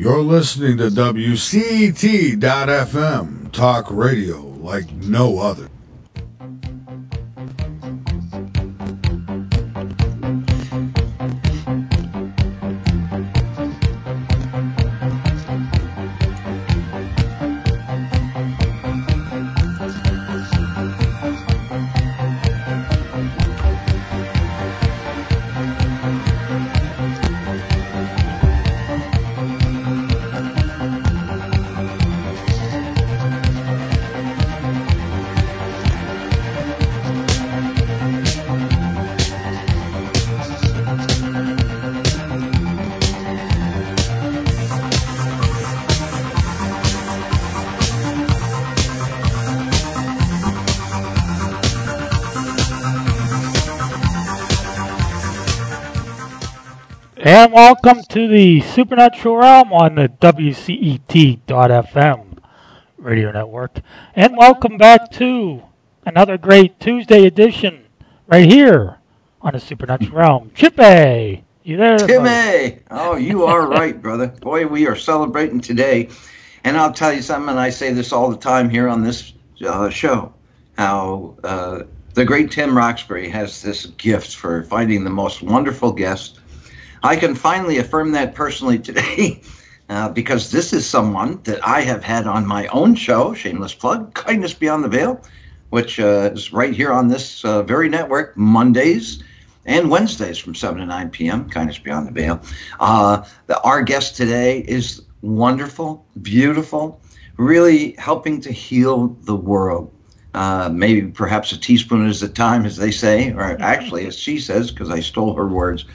You're listening to WCT.FM, talk radio like no other. And welcome to the Supernatural Realm on the WCET.FM radio network. And welcome back to another great Tuesday edition right here on the Supernatural Realm. Chippy, you there? Timmy! Oh, you are right, brother. Boy, we are celebrating today. And I'll tell you something, and I say this all the time here on this uh, show, how uh, the great Tim Roxbury has this gift for finding the most wonderful guests I can finally affirm that personally today uh, because this is someone that I have had on my own show, shameless plug, Kindness Beyond the Veil, which uh, is right here on this uh, very network, Mondays and Wednesdays from 7 to 9 p.m., Kindness Beyond the Veil. Uh, the, our guest today is wonderful, beautiful, really helping to heal the world. Uh, maybe perhaps a teaspoon is the time, as they say, or actually, as she says, because I stole her words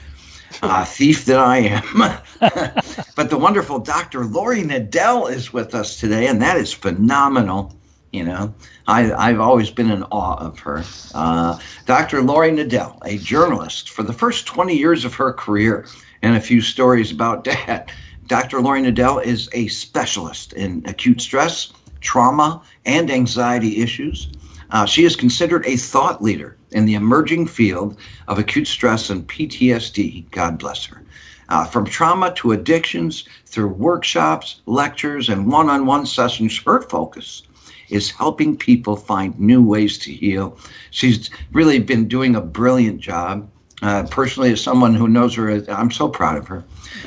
uh, thief that I am. but the wonderful Dr. Laurie Nadel is with us today, and that is phenomenal. You know, I, I've always been in awe of her. Uh, Dr. Laurie Nadel, a journalist for the first 20 years of her career, and a few stories about that. Dr. Laurie Nadel is a specialist in acute stress, trauma, and anxiety issues. Uh, she is considered a thought leader in the emerging field of acute stress and PTSD. God bless her. Uh, from trauma to addictions, through workshops, lectures, and one on one sessions, her focus is helping people find new ways to heal. She's really been doing a brilliant job. Uh, personally, as someone who knows her, I'm so proud of her.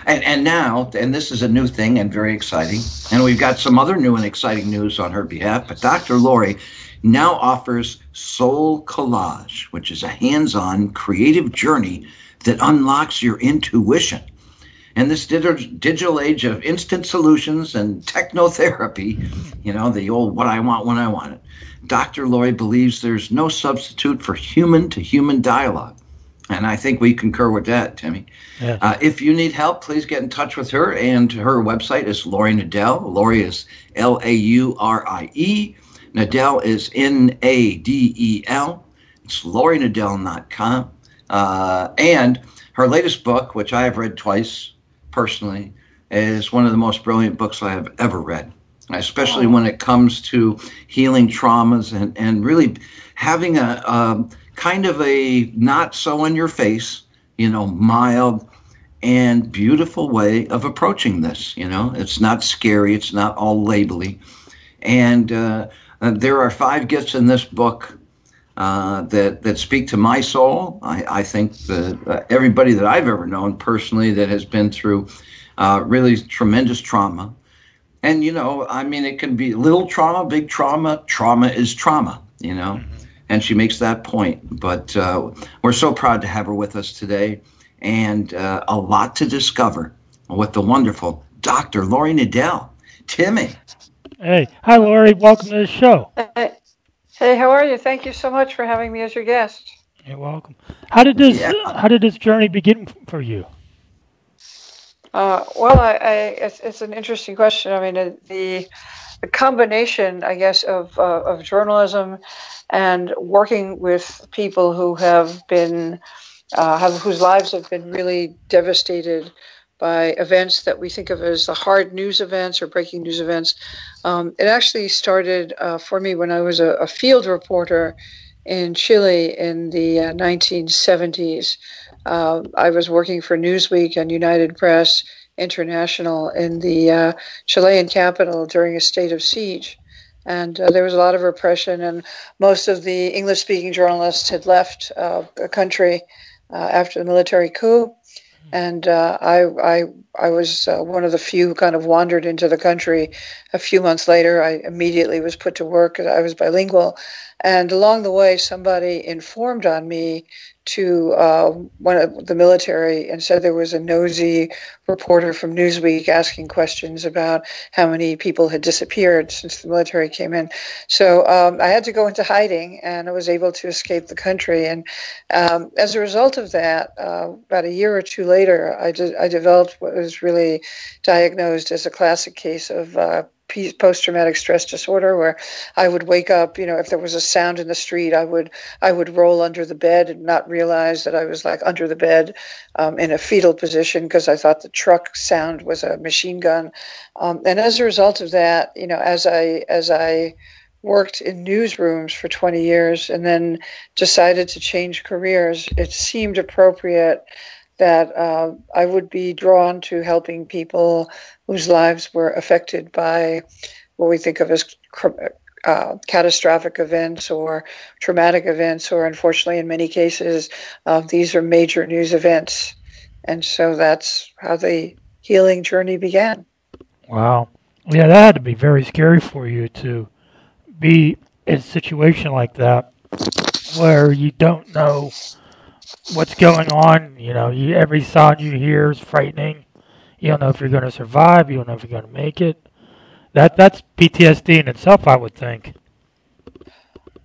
And, and now, and this is a new thing and very exciting, and we've got some other new and exciting news on her behalf. But Dr. Laurie now offers Soul Collage, which is a hands on creative journey that unlocks your intuition. In this digital age of instant solutions and technotherapy, you know, the old what I want when I want it, Dr. Laurie believes there's no substitute for human to human dialogue. And I think we concur with that, Timmy. Yeah. Uh, if you need help, please get in touch with her. And her website is Laurie Nadel. Laurie is L A U R I E. Nadel is N A D E L. It's laurienadel.com. Uh, and her latest book, which I have read twice personally, is one of the most brilliant books I have ever read, especially when it comes to healing traumas and, and really having a, a kind of a not so in your face, you know, mild and beautiful way of approaching this. You know, it's not scary, it's not all labely. And uh, uh, there are five gifts in this book uh, that that speak to my soul. I, I think that uh, everybody that I've ever known personally that has been through uh, really tremendous trauma, and you know, I mean, it can be little trauma, big trauma. Trauma is trauma, you know. Mm-hmm. And she makes that point. But uh, we're so proud to have her with us today, and uh, a lot to discover with the wonderful Dr. Laurie Nadel. Timmy. Hey, hi, Laurie. Welcome to the show. Hey, hey, how are you? Thank you so much for having me as your guest. You're welcome. How did this yeah. How did this journey begin for you? Uh, well, I, I, it's, it's, an interesting question. I mean, the, the combination, I guess, of uh, of journalism and working with people who have been uh, have, whose lives have been really devastated by events that we think of as the hard news events or breaking news events. Um, it actually started uh, for me when I was a, a, field reporter in Chile in the uh, 1970s. Uh, I was working for Newsweek and United Press International in the uh, Chilean capital during a state of siege. And uh, there was a lot of repression, and most of the English speaking journalists had left uh, the country after the military coup. And uh, I, I, I was uh, one of the few who kind of wandered into the country. A few months later, I immediately was put to work. I was bilingual, and along the way, somebody informed on me to uh, one of the military and said there was a nosy reporter from Newsweek asking questions about how many people had disappeared since the military came in. So um, I had to go into hiding, and I was able to escape the country. And um, as a result of that, uh, about a year or two later, I, de- I developed what was really diagnosed as a classic case of uh, post traumatic stress disorder where I would wake up, you know, if there was a sound in the street, I would I would roll under the bed and not realize that I was like under the bed um, in a fetal position because I thought the truck sound was a machine gun. Um, and as a result of that, you know, as I as I worked in newsrooms for 20 years and then decided to change careers, it seemed appropriate that uh, I would be drawn to helping people whose lives were affected by what we think of as uh, catastrophic events or traumatic events, or unfortunately, in many cases, uh, these are major news events. And so that's how the healing journey began. Wow. Yeah, that had to be very scary for you to be in a situation like that where you don't know what's going on. You know, you, every sound you hear is frightening. You don't know if you're going to survive. You don't know if you're going to make it. That that's PTSD in itself, I would think.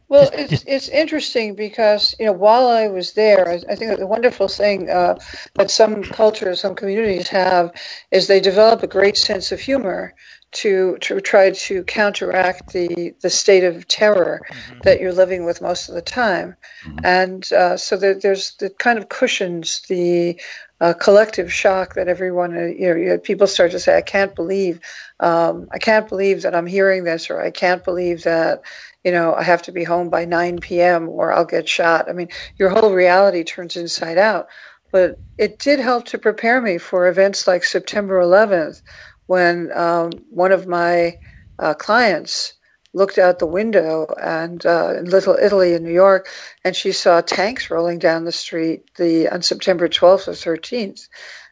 Well, it's just, it's interesting because you know while I was there, I, I think the wonderful thing uh, that some cultures, some communities have is they develop a great sense of humor to to try to counteract the the state of terror mm-hmm. that you're living with most of the time, mm-hmm. and uh, so there, there's the kind of cushions the uh, collective shock that everyone uh, you know, you know people start to say I can't believe um, I can't believe that I'm hearing this or I can't believe that you know I have to be home by 9 p.m. or I'll get shot. I mean your whole reality turns inside out. But it did help to prepare me for events like September 11th, when um, one of my uh, clients looked out the window and uh, in Little Italy in New York, and she saw tanks rolling down the street the on September 12th or 13th,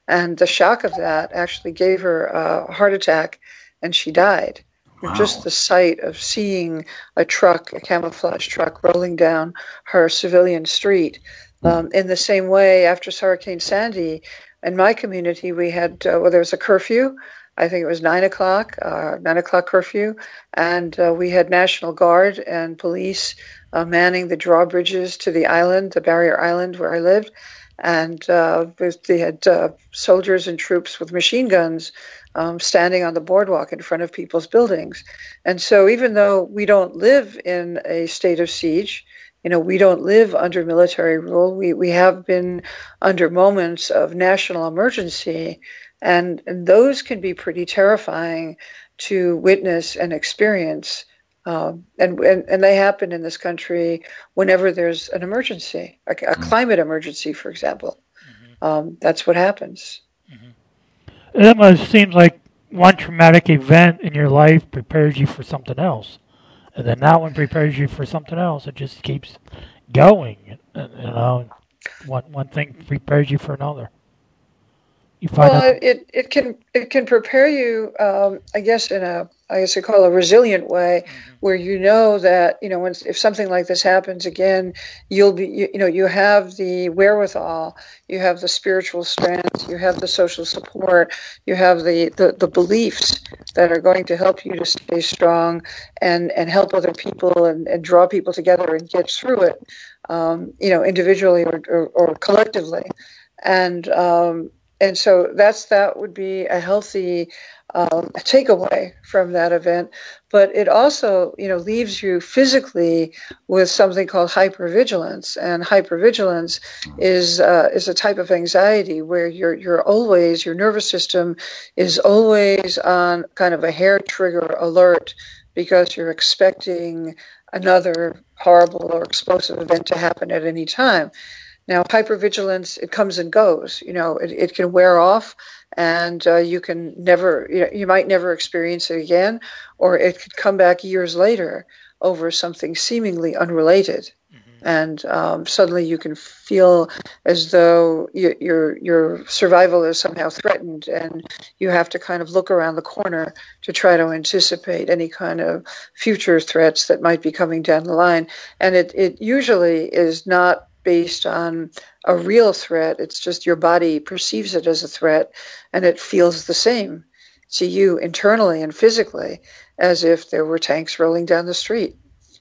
and the shock of that actually gave her a heart attack, and she died. Wow. Just the sight of seeing a truck, a camouflage truck, rolling down her civilian street. Um, in the same way, after Hurricane Sandy, in my community, we had uh, well, there was a curfew I think it was nine o'clock, uh, nine o'clock curfew, and uh, we had National Guard and police uh, manning the drawbridges to the island, the barrier island where I lived, and uh, they had uh, soldiers and troops with machine guns um, standing on the boardwalk in front of people's buildings. And so, even though we don't live in a state of siege, you know, we don't live under military rule. We we have been under moments of national emergency and, those can be pretty terrifying to witness and experience. Um, and, and, and they happen in this country whenever there's an emergency, a, a mm-hmm. climate emergency, for example. Mm-hmm. Um, that's what happens. Mm-hmm. It almost seems like one traumatic event in your life prepares you for something else, and then that one prepares you for something else. It just keeps going. You know, one one thing prepares you for another. You find well, out- it, it can it can prepare you, um, I guess, in a I guess I call it a resilient way, mm-hmm. where you know that you know when if something like this happens again, you'll be you, you know you have the wherewithal, you have the spiritual strength, you have the social support, you have the, the the beliefs that are going to help you to stay strong and and help other people and, and draw people together and get through it, um, you know, individually or, or, or collectively, and um, and so that's that would be a healthy um, takeaway from that event. But it also, you know, leaves you physically with something called hypervigilance, and hypervigilance is uh, is a type of anxiety where you're you're always your nervous system is always on kind of a hair trigger alert because you're expecting another horrible or explosive event to happen at any time. Now, hypervigilance, it comes and goes. You know, it, it can wear off and uh, you can never, you, know, you might never experience it again, or it could come back years later over something seemingly unrelated. Mm-hmm. And um, suddenly you can feel as though you, your your survival is somehow threatened, and you have to kind of look around the corner to try to anticipate any kind of future threats that might be coming down the line. And it, it usually is not based on a real threat. It's just your body perceives it as a threat and it feels the same to you internally and physically as if there were tanks rolling down the street.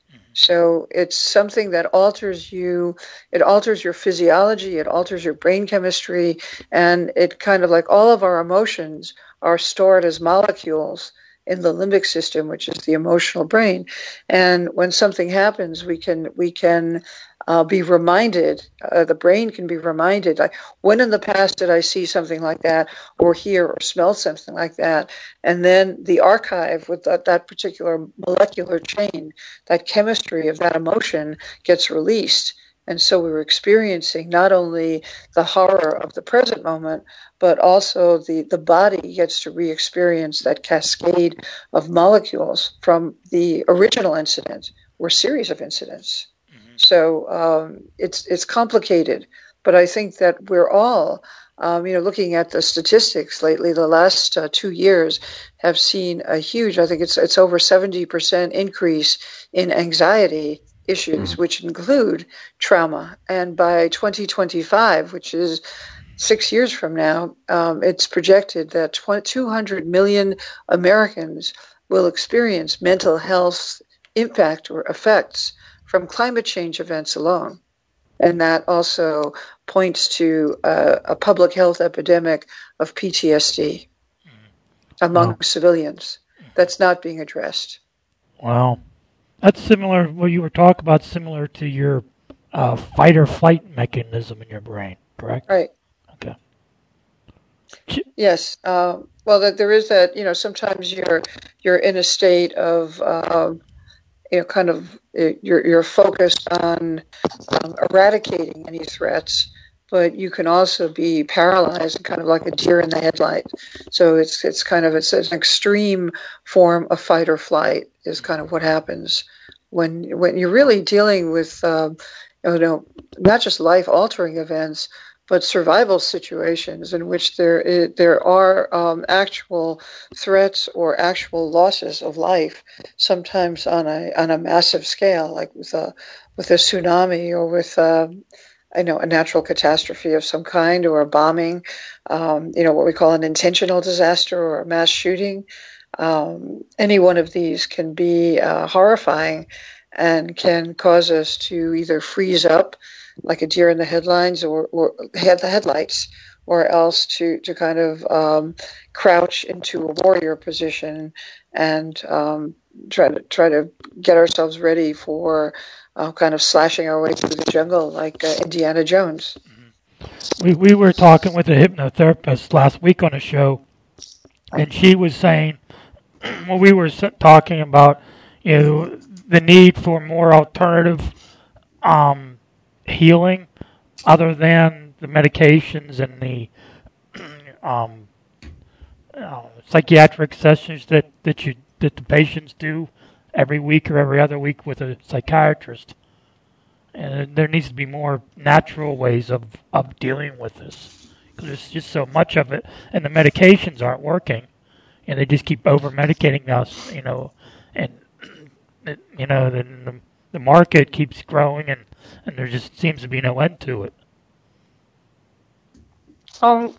Mm-hmm. So it's something that alters you, it alters your physiology, it alters your brain chemistry, and it kind of like all of our emotions are stored as molecules in the limbic system, which is the emotional brain. And when something happens, we can we can uh, be reminded, uh, the brain can be reminded, when in the past did I see something like that, or hear or smell something like that? And then the archive with that, that particular molecular chain, that chemistry of that emotion gets released. And so we were experiencing not only the horror of the present moment, but also the, the body gets to re experience that cascade of molecules from the original incident or series of incidents. So um, it's it's complicated, but I think that we're all, um, you know, looking at the statistics lately. The last uh, two years have seen a huge. I think it's it's over seventy percent increase in anxiety issues, mm-hmm. which include trauma. And by 2025, which is six years from now, um, it's projected that 200 million Americans will experience mental health impact or effects from climate change events alone. And that also points to a, a public health epidemic of PTSD among wow. civilians that's not being addressed. Wow. That's similar, what you were talking about, similar to your uh, fight or flight mechanism in your brain, correct? Right. Okay. Yes. Uh, well, that there is that. You know, sometimes you're you're in a state of uh, you know, kind of you're, you're focused on um, eradicating any threats, but you can also be paralyzed, kind of like a deer in the headlight. So it's it's kind of it's, it's an extreme form of fight or flight is kind of what happens when when you're really dealing with uh, you know not just life altering events, but survival situations in which there there are um, actual threats or actual losses of life, sometimes on a on a massive scale, like with a with a tsunami or with a, um, I know a natural catastrophe of some kind or a bombing, um, you know what we call an intentional disaster or a mass shooting. Um, any one of these can be uh, horrifying and can cause us to either freeze up like a deer in the headlines or, or head the headlights, or else to, to kind of um, crouch into a warrior position and um, try to try to get ourselves ready for uh, kind of slashing our way through the jungle like uh, Indiana Jones. Mm-hmm. We we were talking with a hypnotherapist last week on a show, and she was saying when we were talking about you know the need for more alternative um, healing other than the medications and the um, uh, psychiatric sessions that, that you that the patients do every week or every other week with a psychiatrist. And there needs to be more natural ways of, of dealing with this because there's just so much of it, and the medications aren't working, and they just keep over medicating us, you know, and you know the, the market keeps growing and and there just seems to be no end to it. Um,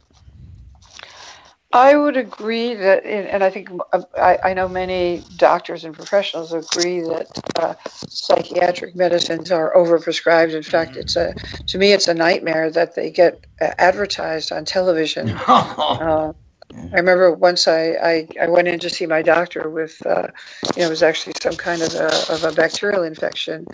I would agree that, and I think uh, I, I know many doctors and professionals agree that uh, psychiatric medicines are overprescribed. In fact, it's a to me it's a nightmare that they get uh, advertised on television. uh, I remember once I, I, I, went in to see my doctor with, uh, you know, it was actually some kind of a, of a bacterial infection,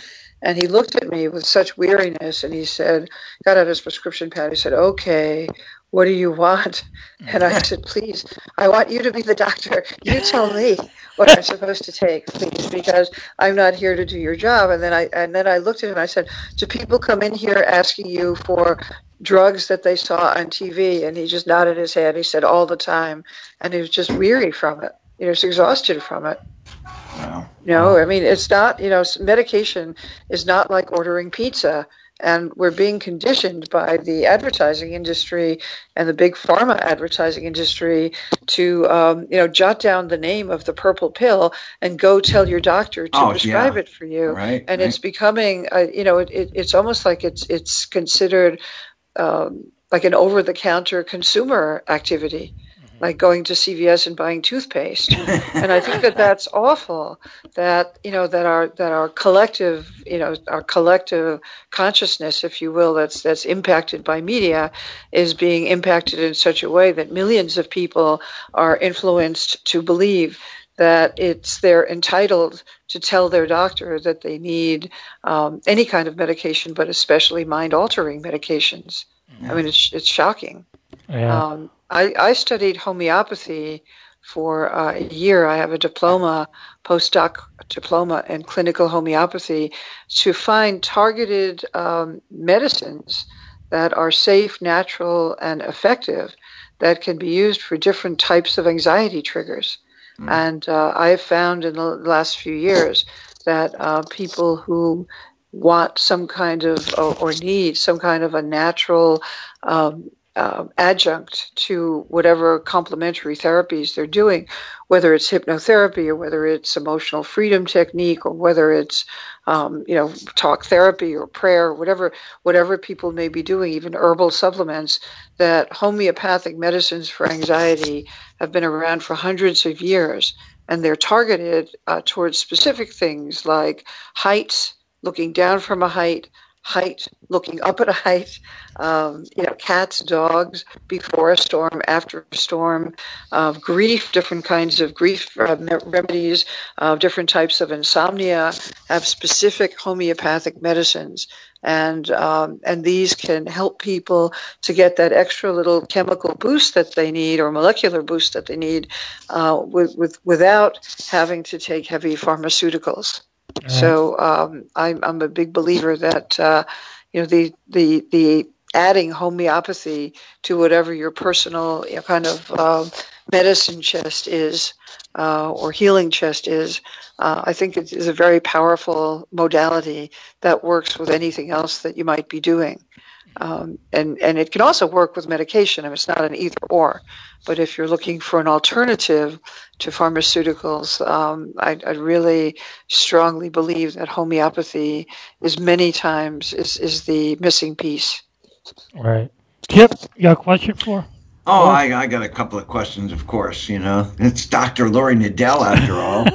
And he looked at me with such weariness and he said, got out his prescription pad. He said, Okay, what do you want? And I said, Please, I want you to be the doctor. You tell me what I'm supposed to take, please, because I'm not here to do your job. And then I and then I looked at him and I said, Do people come in here asking you for drugs that they saw on TV? And he just nodded his head. He said, All the time. And he was just weary from it. You know, he's exhausted from it. Wow. Know, I mean, it's not, you know, medication is not like ordering pizza. And we're being conditioned by the advertising industry and the big pharma advertising industry to, um, you know, jot down the name of the purple pill and go tell your doctor to oh, prescribe yeah. it for you. Right, and right. it's becoming, uh, you know, it, it, it's almost like it's it's considered um, like an over-the-counter consumer activity like going to CVS and buying toothpaste. and I think that that's awful. That you know that our that our collective you know our collective consciousness, if you will, that's that's impacted by media, is being impacted in such a way that millions of people are influenced to believe that it's they're entitled to tell their doctor that they need um, any kind of medication, but especially mind altering medications. I mean, it's it's shocking. Yeah. Um, I, I studied homeopathy for uh, a year. I have a diploma, postdoc diploma in clinical homeopathy to find targeted um, medicines that are safe, natural, and effective that can be used for different types of anxiety triggers. Mm. And uh, I have found in the last few years that uh, people who want some kind of or, or, need some kind of a natural um, uh, adjunct to whatever complementary therapies they're doing, whether it's hypnotherapy or whether it's emotional freedom technique or whether it's um, you know talk therapy or prayer, or whatever whatever people may be doing, even herbal supplements. That homeopathic medicines for anxiety have been around for hundreds of years, and they're targeted uh, towards specific things like heights, looking down from a height height, looking up at a height, um, you know, cats, dogs, before a storm, after a storm, uh, grief, different kinds of grief uh, remedies, uh, different types of insomnia have specific homeopathic medicines. And um, and these can help people to get that extra little chemical boost that they need or molecular boost that they need, uh, with, with without having to take heavy pharmaceuticals. So um, I'm, I'm a big believer that uh, you know the the the adding homeopathy to whatever your personal you know, kind of uh, medicine chest is uh, or healing chest is, uh, I think it is a very powerful modality that works with anything else that you might be doing. Um, and and it can also work with medication. I mean, it's not an either or. But if you're looking for an alternative to pharmaceuticals, um, I, I, really strongly believe that homeopathy is many times is, is the missing piece. Right. Kip, you got a question for? Oh, I, I got a couple of questions, of course. You know, it's Dr. Laurie Nadel, after all.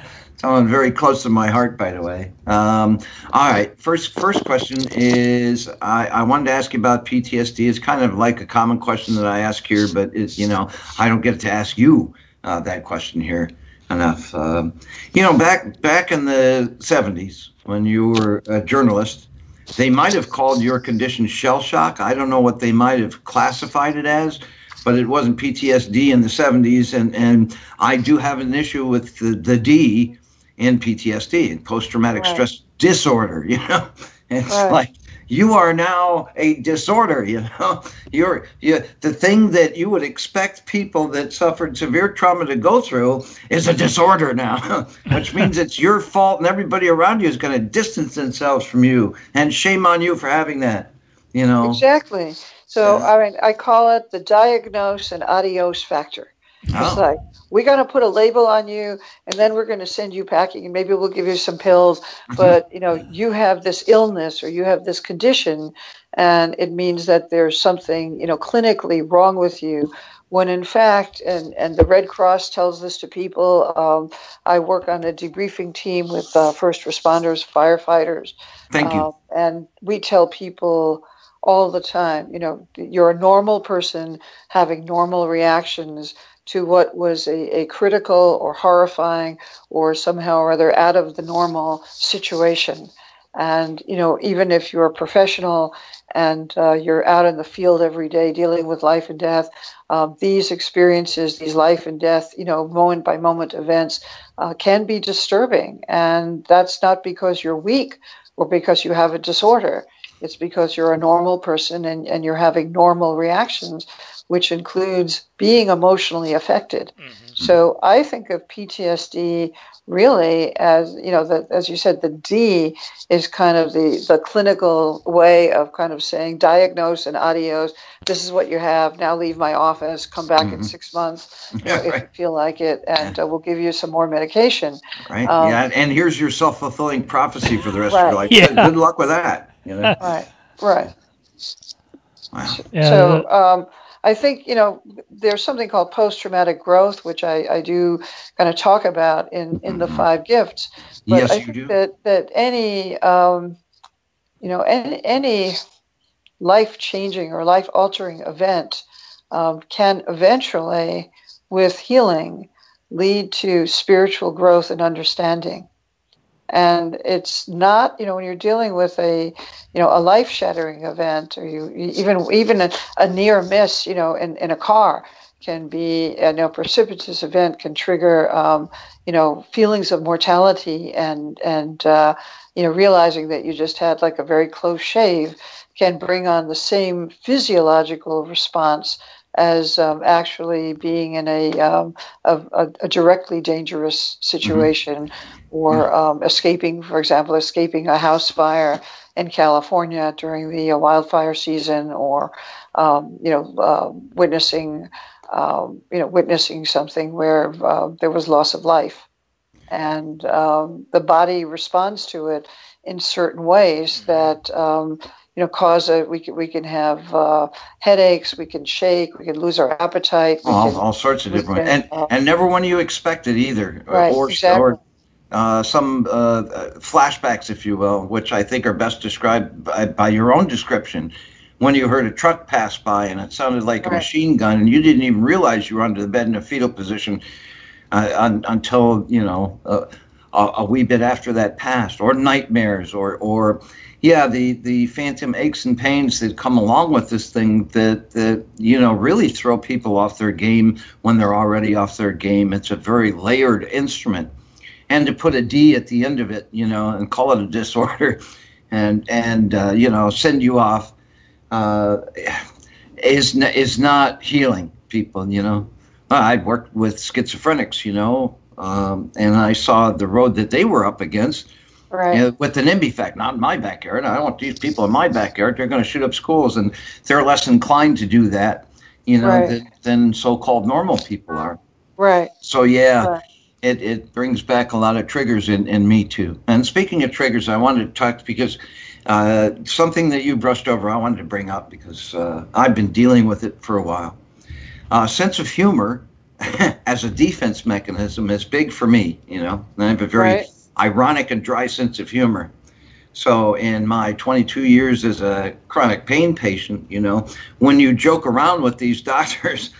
Someone very close to my heart, by the way. Um, all right, first first question is I, I wanted to ask you about PTSD. It's kind of like a common question that I ask here, but it, you know I don't get to ask you uh, that question here enough. Um, you know, back back in the '70s when you were a journalist, they might have called your condition shell shock. I don't know what they might have classified it as but it wasn't PTSD in the 70s. And, and I do have an issue with the, the D in PTSD and post traumatic right. stress disorder. You know, it's right. like you are now a disorder. You know, you're you, the thing that you would expect people that suffered severe trauma to go through is a disorder now, which means it's your fault, and everybody around you is going to distance themselves from you. And shame on you for having that. You know, exactly. So. I mean, I call it the diagnose and adios factor. Oh. It's like we're going to put a label on you, and then we're going to send you packing, and maybe we'll give you some pills. Mm-hmm. But you know, you have this illness or you have this condition, and it means that there's something you know clinically wrong with you. When in fact, and and the Red Cross tells this to people. Um, I work on a debriefing team with uh, first responders, firefighters. Thank you. Uh, and we tell people all the time. You know, you're a normal person having normal reactions to what was a, a critical or horrifying or somehow or other out of the normal situation. And, you know, even if you're a professional and uh, you're out in the field every day dealing with life and death, uh, these experiences, these life and death, you know, moment by moment events uh, can be disturbing. And that's not because you're weak or because you have a disorder. It's because you're a normal person and, and you're having normal reactions, which includes being emotionally affected. Mm-hmm. So I think of PTSD really as you know the, as you said the d is kind of the the clinical way of kind of saying diagnose and adios this is what you have now leave my office come back mm-hmm. in six months yeah, if right. you feel like it and uh, we'll give you some more medication right um, yeah and here's your self-fulfilling prophecy for the rest right. of your life yeah. good luck with that you know right right wow. yeah. so um I think you know there's something called post-traumatic growth, which I, I do kind of talk about in, in the mm-hmm. five gifts. But yes, I think do. that that any um, you know any, any life-changing or life-altering event um, can eventually, with healing, lead to spiritual growth and understanding and it's not you know when you're dealing with a you know a life shattering event or you even even a, a, near miss you know in, in a car can be you know precipitous event can trigger um, you know feelings of mortality and and uh, you know realizing that you just had like a very close shave can bring on the same physiological response as um, actually being in a, um, a, a, directly dangerous situation mm-hmm. Or um, escaping, for example, escaping a house fire in California during the uh, wildfire season or, um, you know, uh, witnessing, um, you know, witnessing something where uh, there was loss of life. And um, the body responds to it in certain ways that you know, cause a we can we can have uh, headaches, we can shake, we can lose our appetite, all, can, all sorts of different, can, and uh, and never when you expected either, right, or exactly. or uh, some uh, flashbacks, if you will, which I think are best described by, by, your own description. When you heard a truck pass by and it sounded like a machine gun, and you didn't even realize you were under the bed in a fetal position uh, un, until you know uh, a, a wee bit after that passed, or nightmares, or or yeah, the the phantom aches and pains that come along with this thing that that you know really throw people off their game when they're already off their game. It's a very layered instrument, and to put a D at the end of it, you know, and call it a disorder, and and uh, you know send you off, uh, is is not healing people. You know, I worked with schizophrenics, you know, um, and I saw the road that they were up against Right. You know, with the NIMBY effect, not in my backyard. I don't want these people in my backyard. They're going to shoot up schools, and they're less inclined to do that, you know, right. than, than, so-called normal people are. Right. So yeah, right. It it brings back a lot of triggers in in me too. And speaking of triggers, I wanted to talk because uh, something that you brushed over, I wanted to bring up because uh, I've been dealing with it for a while. Uh, sense of humor as a defense mechanism is big for me. You know, and I have a very right ironic and dry sense of humor. So, in my 22 years as a chronic pain patient, you know, when you joke around with these doctors,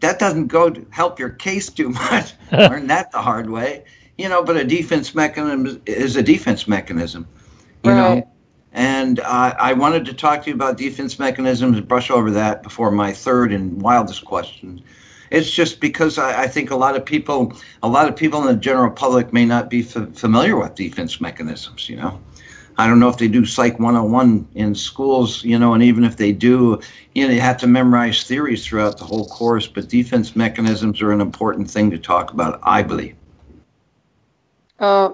that doesn't go to help your case too much. Learn that the hard way, you know. But a defense mechanism is a defense mechanism, you right. know. And uh, I wanted to talk to you about defense mechanisms, brush over that before my third and wildest question, it's just because I, I, think a lot of people, a lot of people in the general public may not be f- familiar with defense mechanisms. You know, I don't know if they do Psych 101 in schools. You know, and even if they do, you know, you have to memorize theories throughout the whole course. But defense mechanisms are an important thing to talk about, I believe. Uh,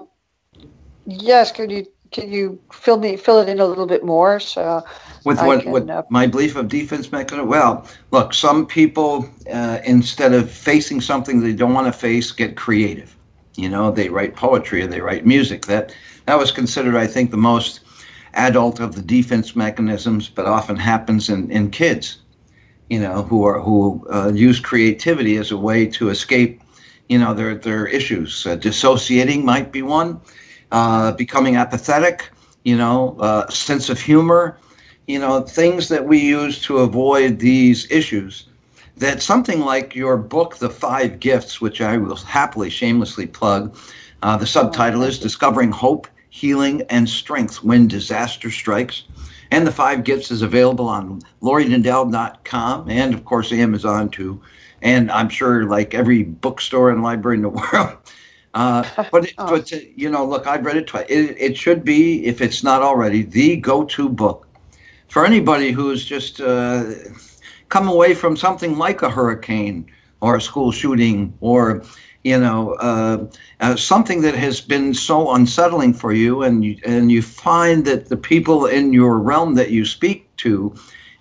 yes. Could you can you fill me fill it in a little bit more? So with what, can, what uh, my belief of defense mechanism. Well, look, some people uh, instead of facing something they don't want to face, get creative. You know, they write poetry or they write music. That that was considered, I think, the most adult of the defense mechanisms, but often happens in, in kids. You know, who are who uh, use creativity as a way to escape, you know, their their issues. Uh, dissociating might be one. Uh, becoming apathetic. You know, uh, sense of humor you know, things that we use to avoid these issues. That something like your book, The Five Gifts, which I will happily, shamelessly plug, uh, the subtitle is Discovering Hope, Healing, and Strength When Disaster Strikes. And The Five Gifts is available on laurie and, of course, Amazon too. And I'm sure, like every bookstore and library in the world. Uh, but, it, oh. but you know, look, I've read it twice. It, it, should be, if it's not already, the go-to book for anybody who's just uh, come away from something like a hurricane or a school shooting or you know uh, uh, something that has been so unsettling for you, and you and you find that the people in your realm that you speak to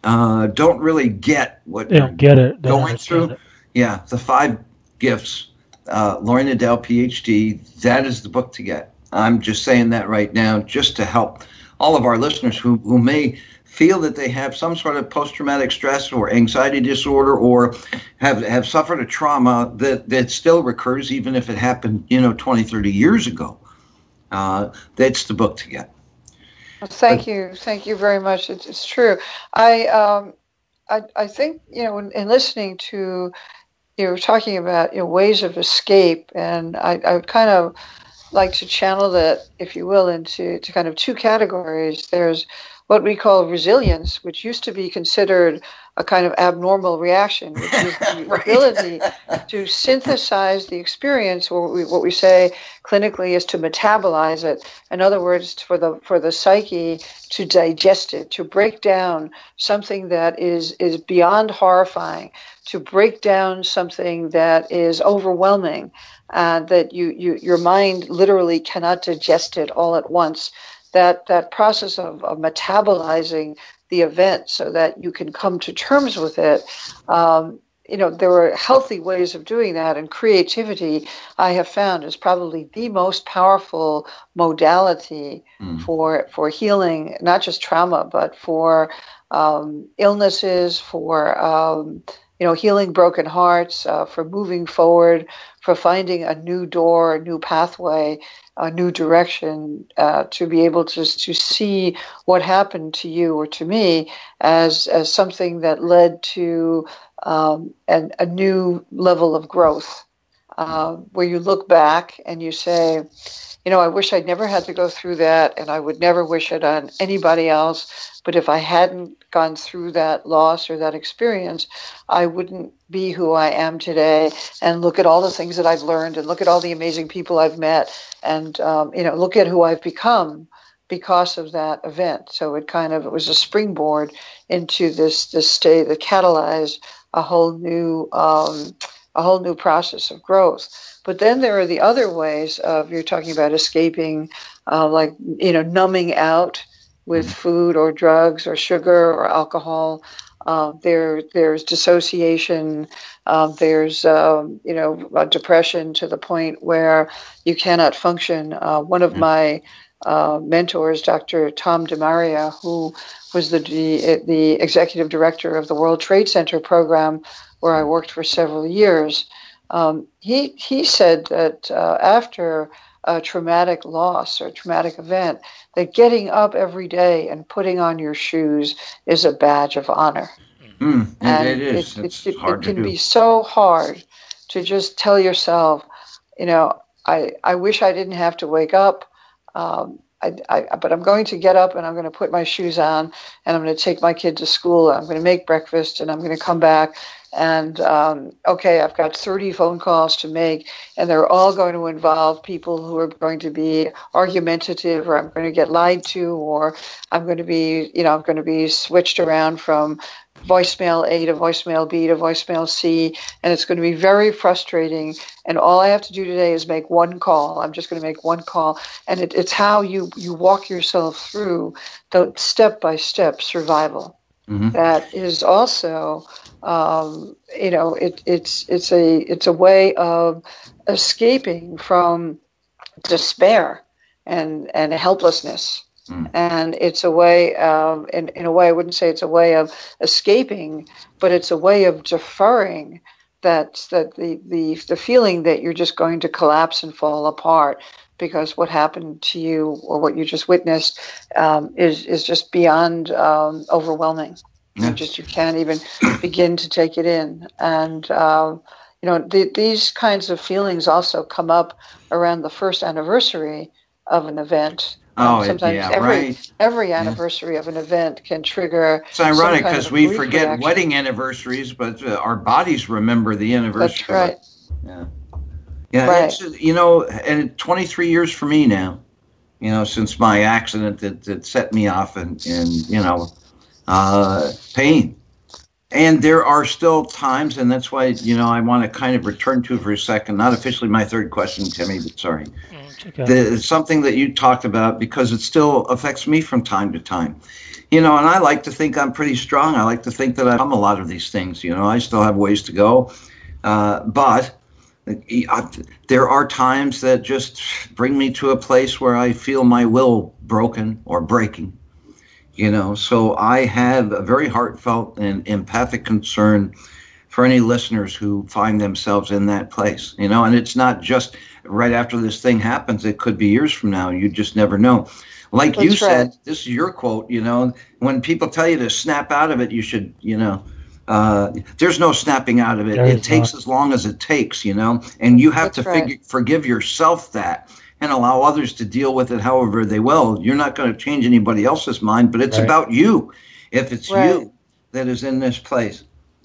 uh, don't really get what they don't get it going through. It. Yeah, the five gifts uh, Laurie Nadel, PhD. That is the book to get. I'm just saying that right now, just to help all of our listeners who, who may feel that they have some sort of post-traumatic stress or anxiety disorder or have, have suffered a trauma that, that still recurs even if it happened, you know, 20, 30 years ago. Uh, that's the book to get. thank but, you. Thank you very much. It's, it's true. I, um, I, I think, you know, in, in listening to you were talking about you know, ways of escape, and I, I kind of like to channel that, if you will, into to kind of two categories. There's what we call resilience, which used to be considered a kind of abnormal reaction, which is the right. ability to synthesize the experience, or what we, what we say clinically is to metabolize it. In other words, for the for the psyche to digest it, to break down something that is is beyond horrifying, to break down something that is overwhelming, uh, that you, you your mind literally cannot digest it all at once. That that process of, of metabolizing the event so that you can come to terms with it. Um, you know, there are healthy ways of doing that, and creativity, I have found, is probably the most powerful modality mm. for for healing, not just trauma, but for um, illnesses, for um, you know, healing broken hearts, uh, for moving forward, for finding a new door, a new pathway, a new direction, uh, to be able to to see what happened to you or to me as as something that led to um, an, a new level of growth, uh, where you look back and you say, you know, I wish I'd never had to go through that, and I would never wish it on anybody else. But if I hadn't gone through that loss or that experience, I wouldn't be who I am today. And look at all the things that I've learned, and look at all the amazing people I've met, and um, you know, look at who I've become because of that event. So it kind of it was a springboard into this this state that catalyzed a whole new um, a whole new process of growth. But then there are the other ways of you're talking about escaping, uh, like you know, numbing out with mm-hmm. food or drugs or sugar or alcohol. Uh, there, there's dissociation. Uh, there's, um, you know, depression to the point where you cannot function. Uh, one of mm-hmm. my uh, mentors, Dr. Tom DeMaria, who was the, the, the executive director of the World Trade Center program, where I worked for several years. Um, he he said that uh, after a traumatic loss or traumatic event, that getting up every day and putting on your shoes is a badge of honor. Mm, and it is. It, it, it can be so hard to just tell yourself, you know, I, I wish I didn't have to wake up. Um, I, I, but I'm going to get up and I'm going to put my shoes on and I'm going to take my kid to school. and I'm going to make breakfast and I'm going to come back and um, okay, I've got 30 phone calls to make, and they're all going to involve people who are going to be argumentative, or I'm going to get lied to, or I'm going to be, you know, I'm going to be switched around from voicemail A to voicemail B to voicemail C, and it's going to be very frustrating. And all I have to do today is make one call. I'm just going to make one call, and it, it's how you you walk yourself through the step by step survival. Mm-hmm. That is also um, you know, it, it's it's a it's a way of escaping from despair and and helplessness. Mm. And it's a way in, in a way, I wouldn't say it's a way of escaping, but it's a way of deferring that that the, the the feeling that you're just going to collapse and fall apart because what happened to you or what you just witnessed um, is is just beyond um, overwhelming. Yeah. You just you can't even begin to take it in, and uh, you know the, these kinds of feelings also come up around the first anniversary of an event. Oh, sometimes yeah, every right. every anniversary yeah. of an event can trigger. It's ironic because we forget reaction. wedding anniversaries, but uh, our bodies remember the anniversary. That's right. Yeah. Yeah, right. you know, and 23 years for me now. You know, since my accident that, that set me off and and you know, uh, pain. And there are still times, and that's why you know I want to kind of return to for a second. Not officially my third question, Timmy, but sorry. Mm, okay. The, something that you talked about because it still affects me from time to time. You know, and I like to think I'm pretty strong. I like to think that I'm a lot of these things. You know, I still have ways to go, uh, but there are times that just bring me to a place where I feel my will broken or breaking. You know, so I have a very heartfelt and empathic concern for any listeners who find themselves in that place. You know, and it's not just right after this thing happens, it could be years from now. You just never know. Like That's you right. said, this is your quote, you know, when people tell you to snap out of it, you should, you know, uh, there's no snapping out of it. There it takes not. as long as it takes, you know, and you have That's to right. figure, forgive yourself that and allow others to deal with it however they will. You're not going to change anybody else's mind, but it's right. about you. If it's right. you that is in this place.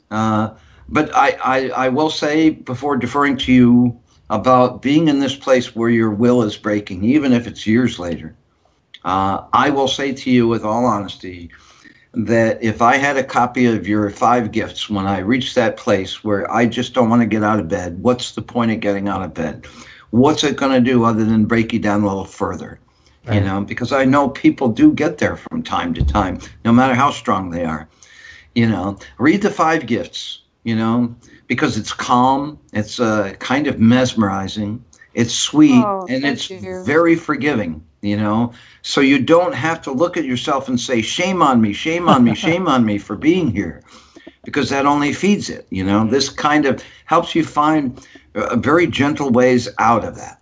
Uh, but I, I, I will say before deferring to you about being in this place where your will is breaking, even if it's years later. Uh, I will say to you with all honesty, that if I had a copy of your five gifts when I reach that place where I just don't want to get out of bed, what's the point of getting out of bed? What's it going to do other than break you down a little further? Right. You know, because I know people do get there from time to time, no matter how strong they are. You know, read the five gifts, you know, because it's calm, it's uh, kind of mesmerizing, it's sweet, oh, and it's you. very forgiving you know so you don't have to look at yourself and say shame on me shame on me shame on me for being here because that only feeds it you know this kind of helps you find uh, very gentle ways out of that.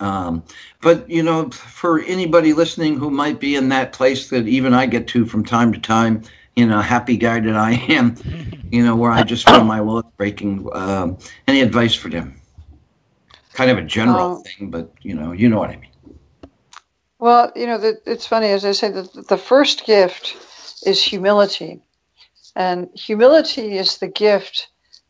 Um, but you know for anybody listening who might be in that place that even i get to from time to time you know happy guy that i am you know where i just feel my will breaking um, any advice for them? Kind of a general thing but you know you know what i mean. well, you know, the, it's funny, as I say, the, the first gift is humility. And humility is the gift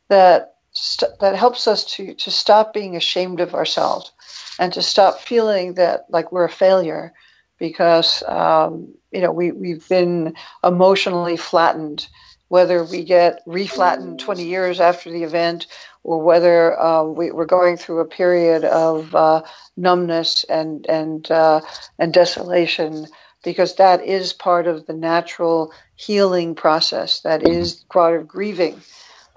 that st- that helps us to, to stop being ashamed of ourselves and to stop feeling that like we're a failure because, um, you know, we, we've been emotionally flattened, whether we get reflattened 20 years after the event or whether uh, we, are going through a period of uh, numbness and and uh, and desolation, because that is part of the natural healing process. That is part of grieving.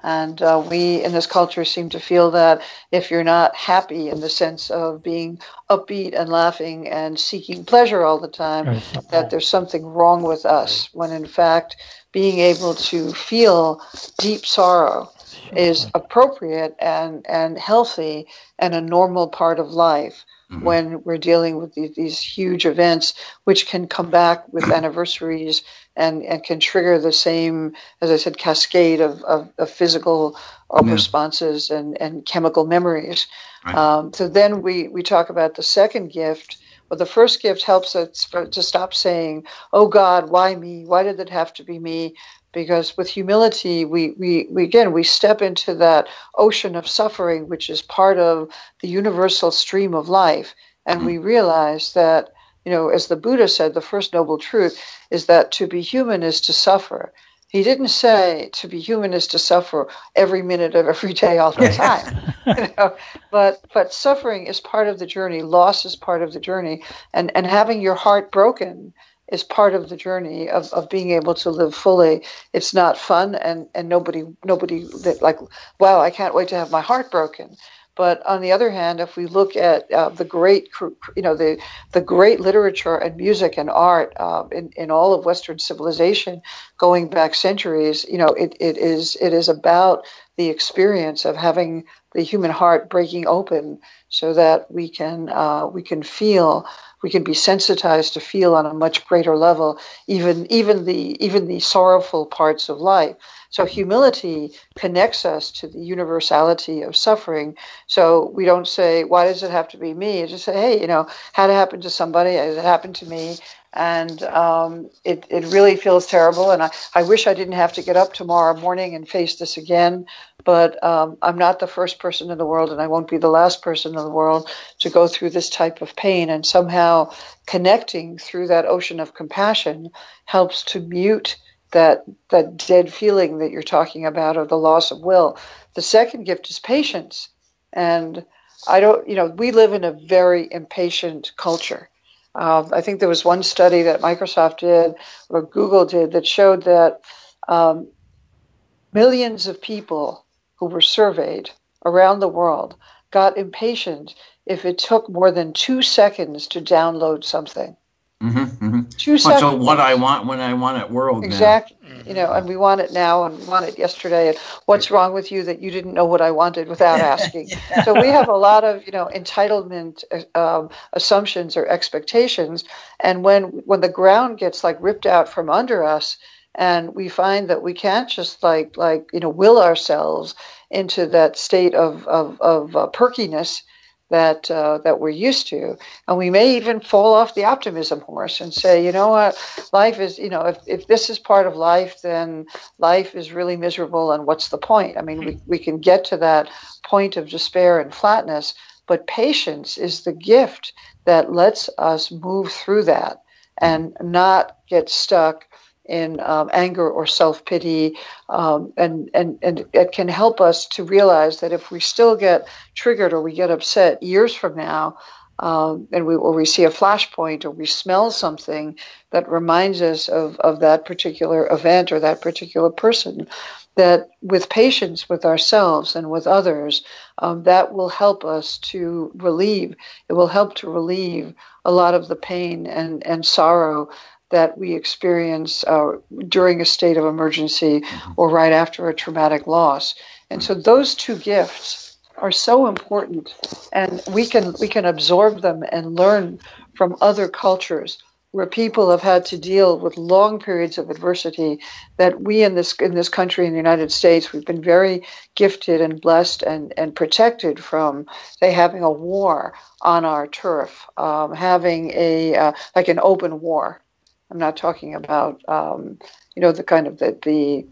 And uh, we in this culture seem to feel that if you're not happy in the sense of being upbeat and laughing and seeking pleasure all the time, that there's something wrong with us, when in fact, being able to feel deep sorrow is appropriate and, and healthy and a normal part of life mm-hmm. when we're dealing with these, these, huge events, which can come back with anniversaries and, and can trigger the same, as I said, cascade of, of, of physical yeah. responses and, and chemical memories. Right. Um, so then we, we talk about the second gift. Well, the first gift helps us to stop saying, "Oh God, why me? Why did it have to be me?" Because with humility we, we, we again we step into that ocean of suffering which is part of the universal stream of life. And we mm-hmm. realize that you know as the buddha said the first noble truth is that to be human is to suffer. He didn't say to be human is to suffer every minute of every day all the time you know. But but suffering is part of the journey. Loss is part of the journey. And and having your heart broken is part of the journey of, of being able to live fully. It's not fun, and, and nobody nobody that like wow, I can't wait to have my heart broken. But on the other hand, if we look at uh, the great, you know, the the great literature and music and art uh, in in all of Western civilization, going back centuries, you know, it, it is it is about the experience of having the human heart breaking open so that we can uh, we can feel we can be sensitized to feel on a much greater level even even the even the sorrowful parts of life so humility connects us to the universality of suffering so we don't say why does it have to be me It just say hey you know had it happened to somebody has it happened to me and um, it, it really feels terrible. And I, I wish I didn't have to get up tomorrow morning and face this again. But um, I'm not the first person in the world, and I won't be the last person in the world to go through this type of pain. And somehow connecting through that ocean of compassion helps to mute that that dead feeling that you're talking about of the loss of will. The second gift is patience, and I don't, you know, we live in a very impatient culture um, I think there was one study that Microsoft did or Google did that showed that um, millions of people who were surveyed around the world got impatient if it took more than two seconds to download something. Mm-hmm, mm-hmm. Two seconds. So what I want when I want it world exactly. You know, and we want it now and we want it yesterday. And what's wrong with you that you didn't know what I wanted without asking? yeah. So we have a lot of you know entitlement um, assumptions or expectations, and when when the ground gets like ripped out from under us, and we find that we can't just like like you know will ourselves into that state of of, of uh, perkiness that uh, that we're used to, and we may even fall off the optimism horse and say, you know what, life is, you know, if, if this is part of life, then life is really miserable, and what's the point? I mean, we, we can get to that point of despair and flatness, but patience is the gift that lets us move through that and not get stuck in um, anger or self pity, um, and and and it can help us to realize that if we still get triggered or we get upset years from now, um, and we or we see a flashpoint or we smell something that reminds us of of that particular event or that particular person, that with patience with ourselves and with others, um, that will help us to relieve. It will help to relieve a lot of the pain and and sorrow that we experience uh, during a state of emergency mm-hmm. or right after a traumatic loss. And so those two gifts are so important and we can we can absorb them and learn from other cultures where people have had to deal with long periods of adversity that we in this in this country in the United States we've been very gifted and blessed and and protected from say having a war on our turf um, having a uh, like an open war I'm not talking about um, you know the kind of the the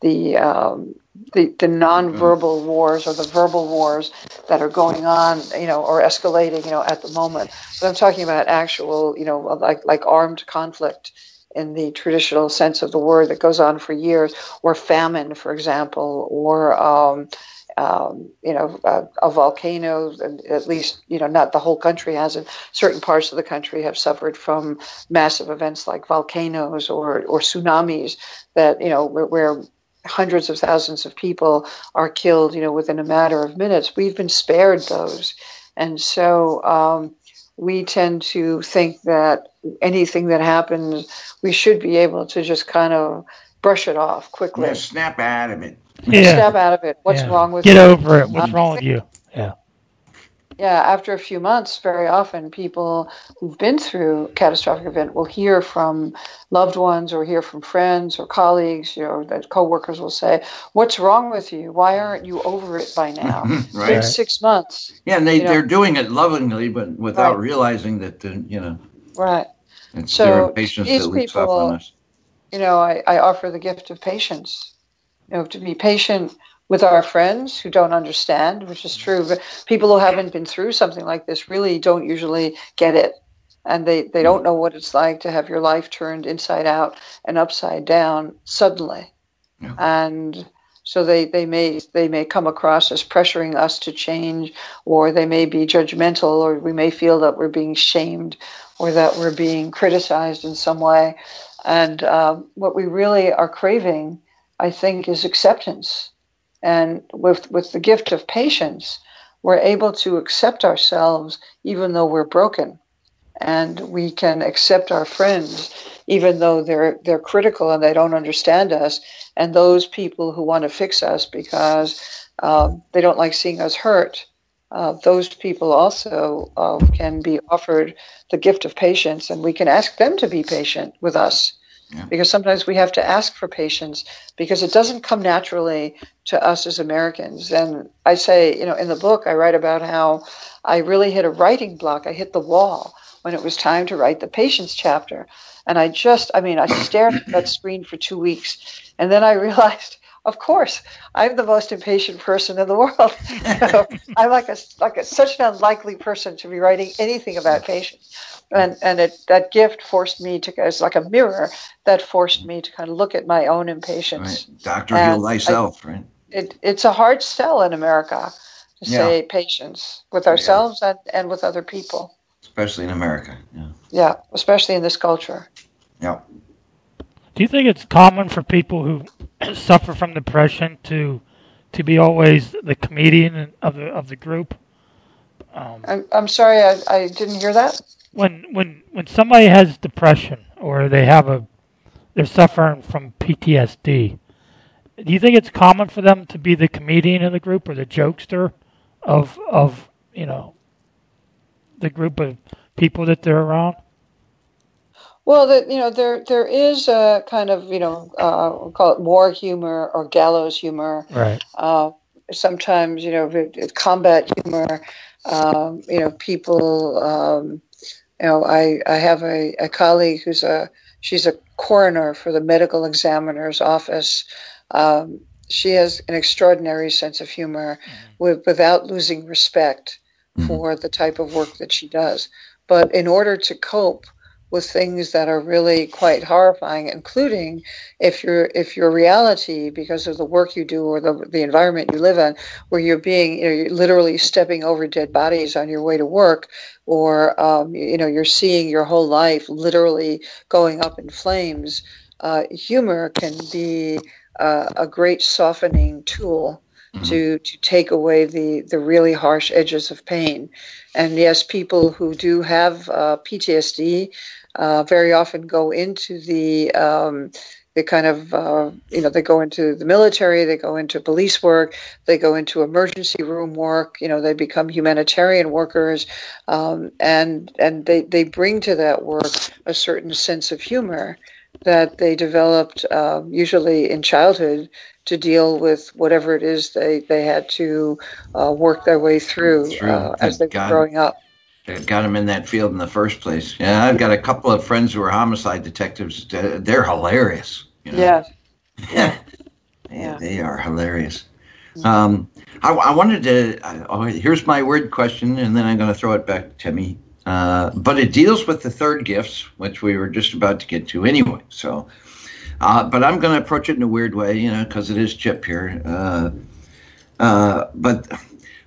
the um, the, the nonverbal mm-hmm. wars or the verbal wars that are going on, you know, or escalating, you know, at the moment. But I'm talking about actual, you know, like like armed conflict in the traditional sense of the word that goes on for years, or famine, for example, or um, um, you know, a, a volcano, at least, you know, not the whole country hasn't. Certain parts of the country have suffered from massive events like volcanoes or, or tsunamis that, you know, where, where hundreds of thousands of people are killed, you know, within a matter of minutes. We've been spared those. And so um, we tend to think that anything that happens, we should be able to just kind of brush it off quickly. Yeah, snap out of it yeah. step out of it. What's yeah. wrong with you? Get you? over it. What's wrong with you? Yeah. Yeah, after a few months, very often people who've been through a catastrophic event will hear from loved ones or hear from friends or colleagues, you know, that coworkers will say, "What's wrong with you? Why aren't you over it by now? right. It's six months." Yeah, and they they're doing it lovingly, but without right. realizing that, uh, you know, right. It's so their impatience that leaks people, on us. You know, I, I offer the gift of patience you know, to be patient with our friends who don't understand, which is true. But people who haven't been through something like this really don't usually get it. And they, they don't know what it's like to have your life turned inside out and upside down suddenly. Yeah. And so they, they may they may come across as pressuring us to change, or they may be judgmental, or we may feel that we're being shamed, or that we're being criticized in some way. And uh, what we really are craving I think, is acceptance. And with, with the gift of patience, we're able to accept ourselves even though we're broken. and we can accept our friends even though they're they're critical and they don't understand us, and those people who want to fix us because um, they don't like seeing us hurt. Uh, those people also uh, can be offered the gift of patience, and we can ask them to be patient with us. Because sometimes we have to ask for patience because it doesn't come naturally to us as Americans. And I say, you know, in the book, I write about how I really hit a writing block. I hit the wall when it was time to write the patience chapter. And I just, I mean, I stared at that screen for two weeks. And then I realized, of course, I'm the most impatient person in the world. you know, I'm like a, like a, such an unlikely person to be writing anything about patience. And, and it, that gift forced me to, it's like a mirror that forced me to kind of look at my own impatience. Right. Doctor, heal thyself, I, right? It, it's a hard sell in America to yeah. say patience with ourselves yeah. and, and with other people especially in America. Yeah. Yeah, especially in this culture. Yeah. Do you think it's common for people who suffer from depression to to be always the comedian of the of the group? Um, I'm I'm sorry, I, I didn't hear that. When when when somebody has depression or they have a they're suffering from PTSD, do you think it's common for them to be the comedian in the group or the jokester of of you know the group of people that they're around? Well, the, you know, there there is a kind of you know, uh, we'll call it war humor or gallows humor. Right. Uh, sometimes you know, combat humor. Um, you know, people. Um, you know, I I have a, a colleague who's a she's a coroner for the medical examiner's office. Um, she has an extraordinary sense of humor mm-hmm. with, without losing respect mm-hmm. for the type of work that she does. But in order to cope with things that are really quite horrifying, including if your if your reality, because of the work you do or the, the environment you live in, where you're being you know, you're literally stepping over dead bodies on your way to work, or um, you know you're seeing your whole life literally going up in flames. Uh, humor can be uh, a great softening tool mm-hmm. to to take away the the really harsh edges of pain. And yes, people who do have uh, PTSD uh, very often go into the um, the kind of uh, you know they go into the military, they go into police work, they go into emergency room work. You know they become humanitarian workers, um, and and they they bring to that work a certain sense of humor that they developed uh, usually in childhood to deal with whatever it is they, they had to uh, work their way through uh, as they were growing up. That got them in that field in the first place. Yeah, I've got a couple of friends who are homicide detectives. They're hilarious. You know? Yeah. Yeah. yeah. They are hilarious. Um, I, I, wanted to. oh, here's my word question, and then I'm going to throw it back to me. Uh, but it deals with the third gifts, which we were just about to get to anyway. So, uh, but I'm going to approach it in a weird way, you know, because it is Chip here. Uh, uh, but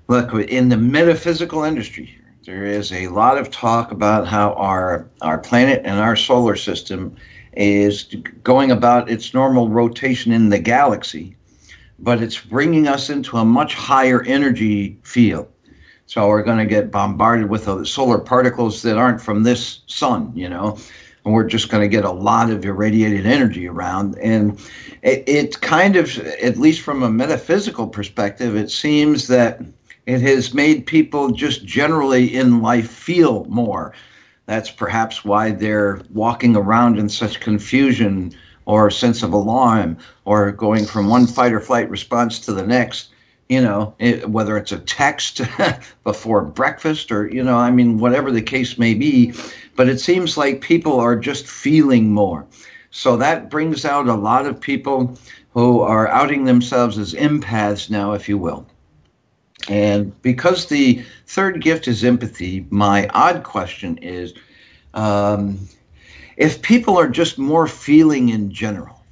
look, in the metaphysical industry, there is a lot of talk about how our our planet and our solar system is going about its normal rotation in the galaxy, but it's bringing us into a much higher energy field. So we're going to get bombarded with solar particles that aren't from this sun, you know, and we're just going to get a lot of irradiated energy around. And it, it kind of, at least from a metaphysical perspective, it seems that it has made people just generally in life feel more. That's perhaps why they're walking around in such confusion or sense of alarm or going from one fight or flight response to the next you know, it, whether it's a text before breakfast or, you know, I mean, whatever the case may be. But it seems like people are just feeling more. So that brings out a lot of people who are outing themselves as empaths now, if you will. And because the third gift is empathy, my odd question is um, if people are just more feeling in general,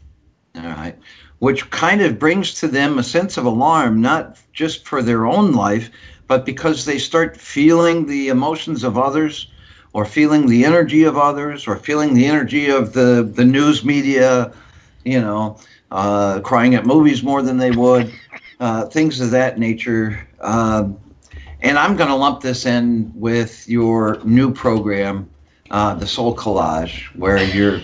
all right, which kind of brings to them a sense of alarm, not just for their own life, but because they start feeling the emotions of others or feeling the energy of others or feeling the energy of the, the news media, you know, uh, crying at movies more than they would, uh, things of that nature. Um, and I'm going to lump this in with your new program uh, the SoulCollage, where you're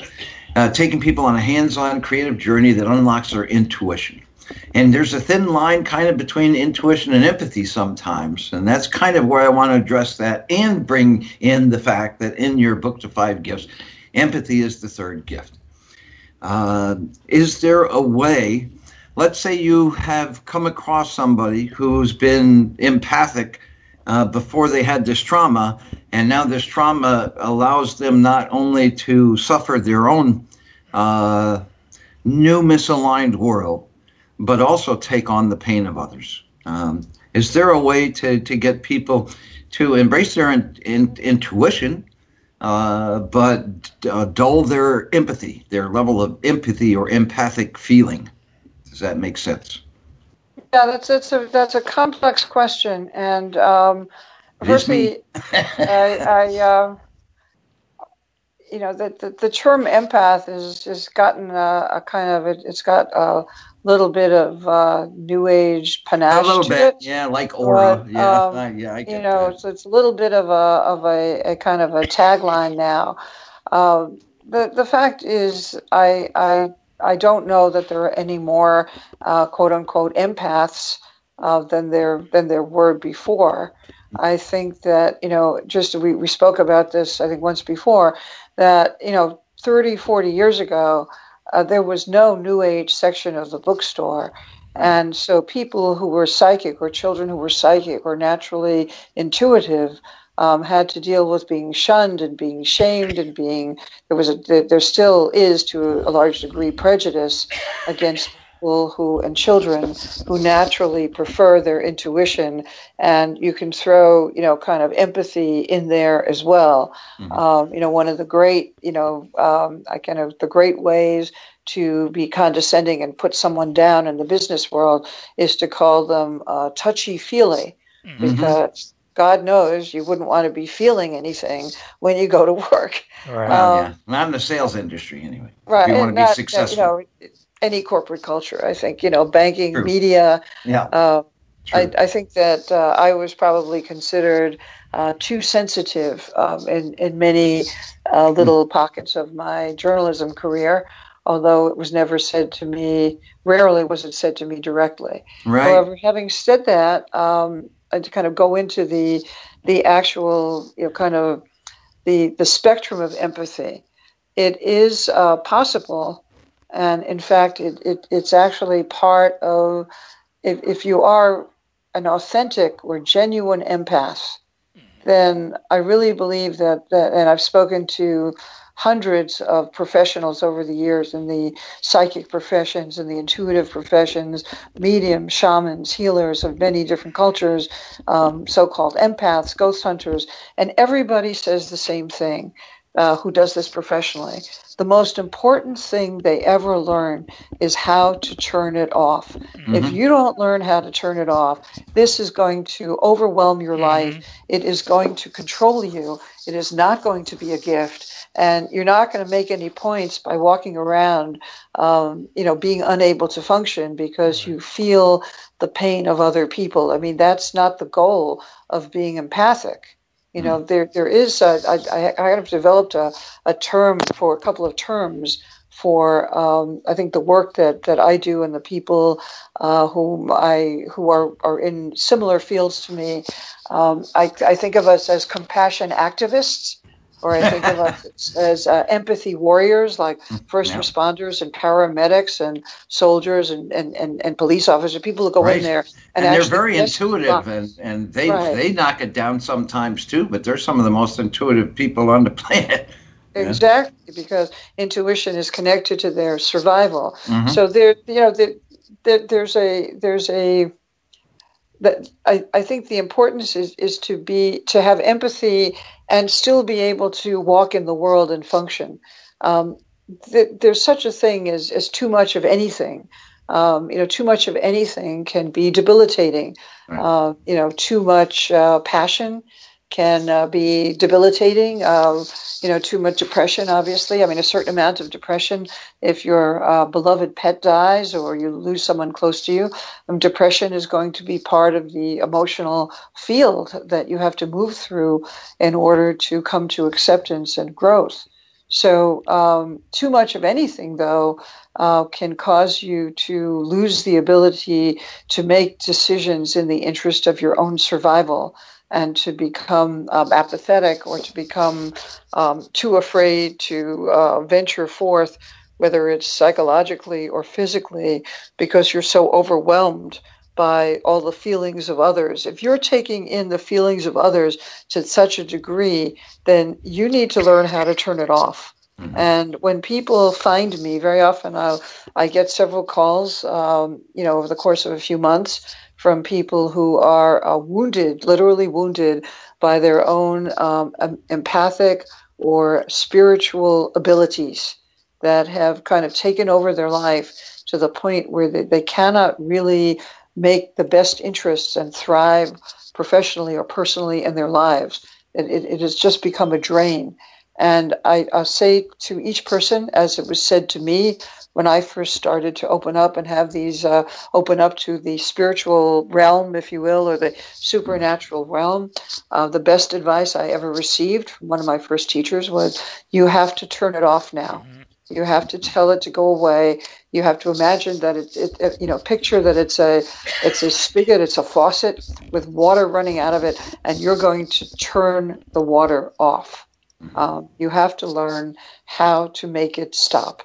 uh, taking people on a hands-on creative journey that unlocks their intuition. And there's a thin line kind of between intuition and empathy sometimes. And that's kind of where I want to address that and bring in the fact that in your book to five gifts, empathy is the third gift. Uh, is there a way, let's say you have come across somebody who's been empathic uh, before they had this trauma, and now this trauma allows them not only to suffer their own uh, new misaligned world, but also take on the pain of others. Um, is there a way to, to get people to embrace their in, in, intuition, uh, but uh, dull their empathy, their level of empathy or empathic feeling? Does that make sense? Yeah, that's that's a that's a complex question, and um, firstly, I, I uh, you know the, the, the term empath is has gotten a, a kind of it, has got a little bit of uh, new age panache a little to bit, it. yeah, like aura, But, yeah, um, I- yeah, I get you know, that. so it's a little bit of a of a, a kind of a tagline now. Um, the the fact is, I I I don't know that there are any more uh, quote unquote empaths uh, than there than there were before. I think that you know, just we we spoke about this I think once before that you know 30, 40 years ago uh, there was no new age section of the bookstore. And so people who were psychic or children who were psychic or naturally intuitive um, had to deal with being shunned and being shamed and being there was a there still is to a large degree prejudice against people who and children who naturally prefer their intuition and you can throw you know kind of empathy in there as well Mhm. um, you know one of the great you know um, I kind of the great ways to be condescending and put someone down in the business world is to call them uh, touchy feely Mm-hmm. because God knows you wouldn't want to be feeling anything when you go to work. Right. Well, um, yeah, not in the sales industry anyway. Right. You wanna and be successful. You know, any corporate culture, I think, you know, banking, True. media. Yeah, Uh, I, true. I think that uh, I was probably considered uh, too sensitive um, in, in many uh, little pockets of my journalism career, although it was never said to me, rarely was it said to me directly. right. However, having said that, um, I to kind of go into the the actual, you know, kind of the the spectrum of empathy. It is uh, possible, and in fact, it, it it's actually part of if if you are an authentic or genuine empath, then I really believe that that, and I've spoken to hundreds of professionals over the years in the psychic professions and the intuitive professions, mediums, shamans, healers of many different cultures, um, so-called empaths, ghost hunters, and everybody says the same thing. Uh, who does this professionally? The most important thing they ever learn is how to turn it off. If Mhm. you don't learn how to turn it off, this is going to overwhelm your life. It is going to control you. It is not going to be a gift, and you're not going to make any points by walking around, um, you know, being unable to function because you feel the pain of other people. I mean, that's not the goal of being empathic. You know, there there is a, I, I I have developed a, a term for a couple of terms for um, I think the work that, that I do and the people uh, whom I who are, are in similar fields to me. Um, I, I think of us as compassion activists, or I think of us as uh, empathy warriors, like first Yeah. responders and paramedics and soldiers and, and, and, and police officers, people who go Right. in there and, and, they're very intuitive and, and they Right. they knock it down sometimes too but they're some of the most intuitive people on the planet Yeah. Exactly, because intuition is connected to their survival. Mhm. So there, you know, there, there, there's a there's a that I, I think the importance is, is to be to have empathy and still be able to walk in the world and function. Um, th- there's such a thing as, as too much of anything. Um, you know, too much of anything can be debilitating. Right. Uh, you know, too much uh, passion, can uh, be debilitating. Uh, you know, too much depression, obviously. I mean, a certain amount of depression. If your uh, beloved pet dies or you lose someone close to you, um, depression is going to be part of the emotional field that you have to move through in order to come to acceptance and growth. So, um, too much of anything, though, uh, can cause you to lose the ability to make decisions in the interest of your own survival and to become um, apathetic or to become um, too afraid to uh, venture forth, whether it's psychologically or physically, because you're so overwhelmed by all the feelings of others. If you're taking in the feelings of others to such a degree, then you need to learn how to turn it off. Mm-hmm. And when people find me, very often I'll, I get several calls, um, you know, over the course of a few months from people who are uh, wounded, literally wounded by their own um, empathic or spiritual abilities that have kind of taken over their life to the point where they, they cannot really make the best interests and thrive professionally or personally in their lives. It, it, it has just become a drain. And I, I say to each person, as it was said to me, when I first started to open up and have these uh, open up to the spiritual realm, if you will, or the supernatural realm. Uh, the best advice I ever received from one of my first teachers was, "You have to turn it off now. Mm-hmm. You have to tell it to go away. You have to imagine that it, it, it, you know, picture that it's a, it's a spigot, it's a faucet with water running out of it, and you're going to turn the water off." Mm-hmm. Um, you have to learn how to make it stop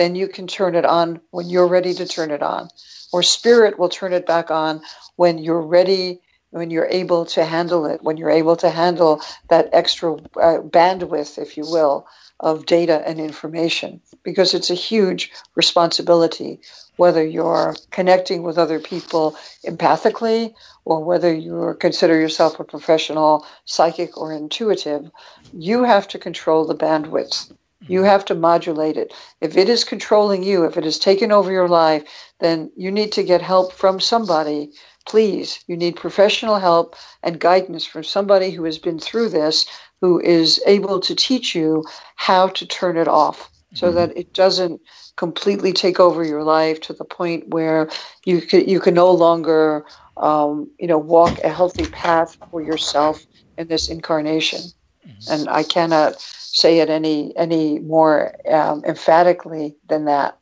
then you can turn it on when you're ready to turn it on. Or spirit will turn it back on when you're ready, when you're able to handle it, when you're able to handle that extra uh, bandwidth, if you will, of data and information. Because it's a huge responsibility, whether you're connecting with other people empathically or whether you consider yourself a professional psychic or intuitive, you have to control the bandwidth. You have to modulate it. If it is controlling you, if it has taken over your life, then you need to get help from somebody. Please, you need professional help and guidance from somebody who has been through this, who is able to teach you how to turn it off so mm-hmm. that it doesn't completely take over your life to the point where you can, you can no longer um, you know walk a healthy path for yourself in this incarnation. Mm-hmm. And I cannot say it any any more um, emphatically than that.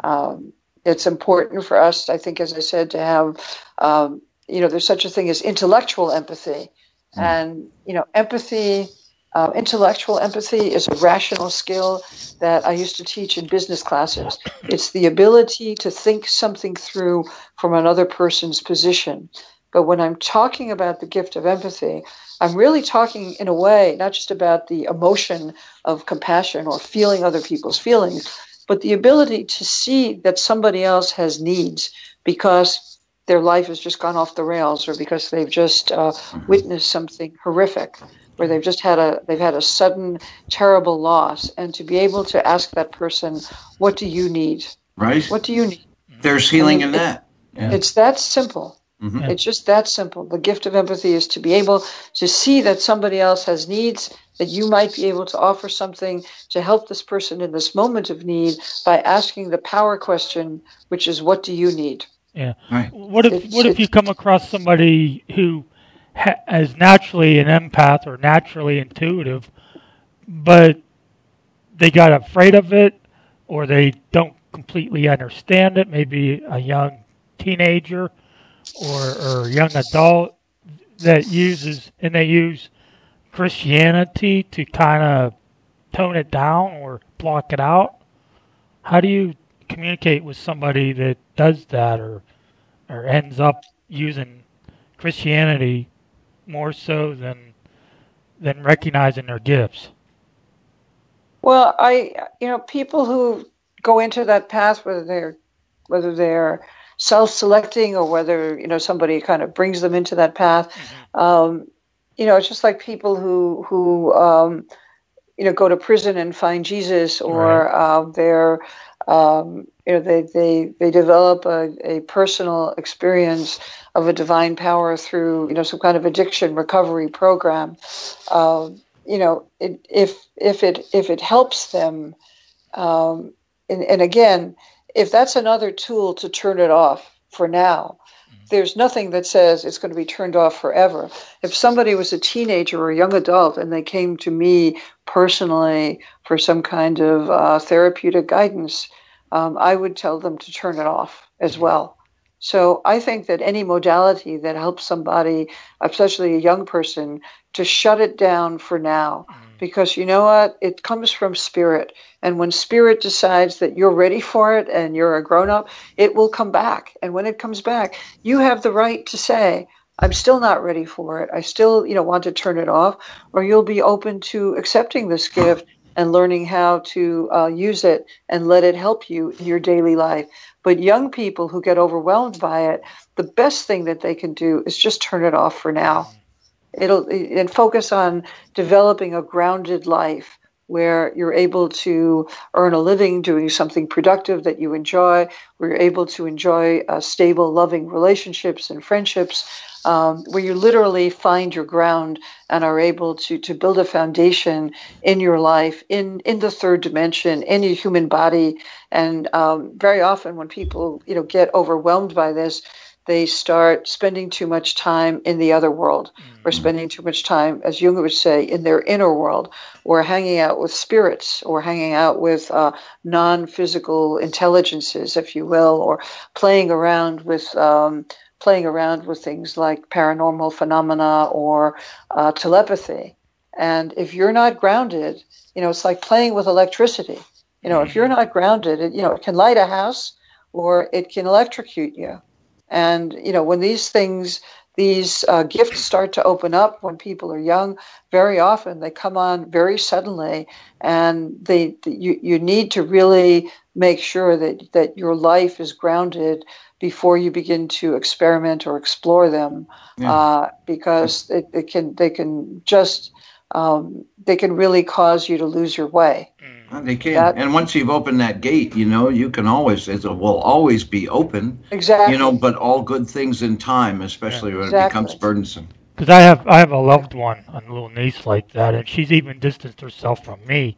Um, it's important for us, I think, as I said, to have um, you know there's such a thing as intellectual empathy, mm. and you know empathy. Uh, intellectual empathy is a rational skill that I used to teach in business classes. It's the ability to think something through from another person's position. But when I'm talking about the gift of empathy, I'm really talking in a way, not just about the emotion of compassion or feeling other people's feelings, but the ability to see that somebody else has needs because their life has just gone off the rails or because they've just uh, witnessed something horrific where they've just had a they've had a sudden terrible loss. And to be able to ask that person what do you need? Right. What do you need? There's healing in that. Yeah. it's that simple Mm-hmm. It's just that simple. The gift of empathy is to be able to see that somebody else has needs, that you might be able to offer something to help this person in this moment of need by asking the power question, which is, "What do you need?" Yeah. Right. What if it's, what if you come across somebody who ha- is naturally an empath or naturally intuitive, but they got afraid of it, or they don't completely understand it? Maybe a young teenager or, or young adult that uses and they use Christianity to kind of tone it down or block it out. How do you communicate with somebody that does that or or ends up using Christianity more so than than recognizing their gifts? Well, I you know people who go into that path whether they're whether they're self-selecting or whether you know somebody kind of brings them into that path. Mm-hmm. Um, you know, it's just like people who who um, you know go to prison and find Jesus, or right. uh, they're Um, you know, they, they, they develop a, a personal experience of a divine power through, you know, some kind of addiction recovery program. Uh, you know, it, if, if, it, if it helps them, um, and, and again, if that's another tool to turn it off for now, there's nothing that says it's going to be turned off forever. If somebody was a teenager or a young adult and they came to me personally for some kind of uh, therapeutic guidance, um, I would tell them to turn it off as well. So I think that any modality that helps somebody, especially a young person, to shut it down for now. Mm. Because you know what? It comes from spirit. And when spirit decides that you're ready for it and you're a grown up, it will come back. And when it comes back, you have the right to say, I'm still not ready for it. I still, you know, want to turn it off, or you'll be open to accepting this gift and learning how to uh, use it and let it help you in your daily life. But young people who get overwhelmed by it, the best thing that they can do is just turn it off for now. It'll and focus on developing a grounded life where you're able to earn a living doing something productive that you enjoy, where you're able to enjoy uh, stable, loving relationships and friendships, um, where you literally find your ground and are able to, to build a foundation in your life, in, in the third dimension, in your human body. And um, very often when people, you know, get overwhelmed by this, they start spending too much time in the other world mm-hmm. or spending too much time, as Jung would say, in their inner world or hanging out with spirits or hanging out with uh, non physical intelligences, if you will, or playing around with. Um, playing around with things like paranormal phenomena or uh, telepathy. And if you're not grounded, you know, it's like playing with electricity. You know, if you're mm-hmm. not grounded, it, you know, it can light a house or it can electrocute you. And, you know, when these things, these uh, gifts start to open up when people are young, very often they come on very suddenly. And they, you, you need to really make sure that, that your life is grounded before you begin to experiment or explore them, yeah. uh, because it, it, can, they can just, um, they can really cause you to lose your way. Mm. They can. That, and once you've opened that gate, you know, you can always, it will always be open. Exactly. You know, but all good things in time, especially yeah, when exactly. it becomes burdensome. Because I have, I have a loved one, a little niece like that, and she's even distanced herself from me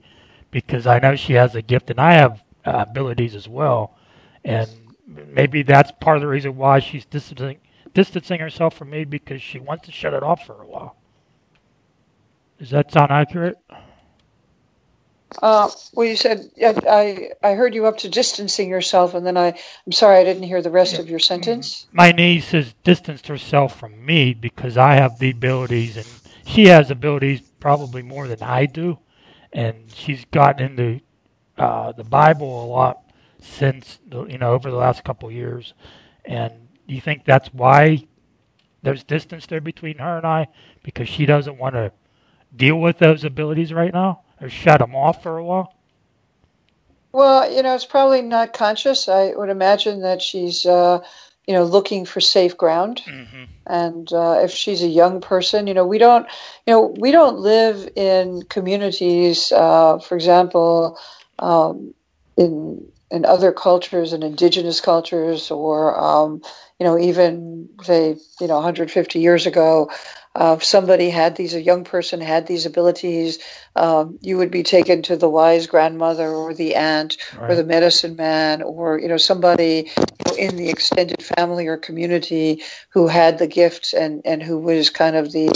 because I know she has a gift and I have uh, abilities as well. And maybe that's part of the reason why she's distancing, distancing herself from me because she wants to shut it off for a while. Does that sound accurate? Uh, well, you said I I heard you up to distancing yourself, and then I I'm sorry I didn't hear the rest of your sentence. My niece has distanced herself from me because I have the abilities, and she has abilities probably more than I do, and she's gotten into uh, the Bible a lot since you know over the last couple years. And do you think that's why there's distance there between her and I because she doesn't want to deal with those abilities right now? Or shut them off for a while? Well, you know, it's probably not conscious. I would imagine that she's, uh, you know, looking for safe ground. Mm-hmm. And uh, if she's a young person, you know, we don't, you know, we don't live in communities, uh, for example, um, in in other cultures and indigenous cultures, or um, you know, even say, you know, 150 years ago, uh, somebody had these, a young person had these abilities, um, you would be taken to the wise grandmother or the aunt right. or the medicine man or you know somebody in the extended family or community who had the gifts and and who was kind of the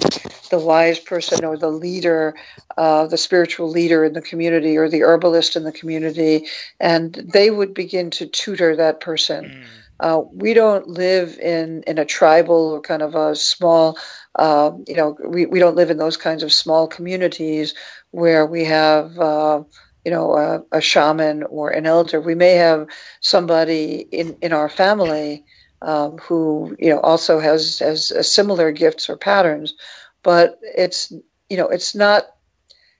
the wise person or the leader, uh, the spiritual leader in the community or the herbalist in the community, and they would begin to tutor that person. Mm. Uh, we don't live in, in a tribal or kind of a small uh, you know, we, we don't live in those kinds of small communities where we have, uh, you know, a, a, shaman or an elder. We may have somebody in, in our family um, who, you know, also has, has similar gifts or patterns, but it's, you know, it's not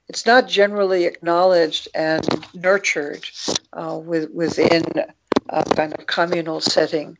it's not generally acknowledged and nurtured uh, with, within a kind of communal setting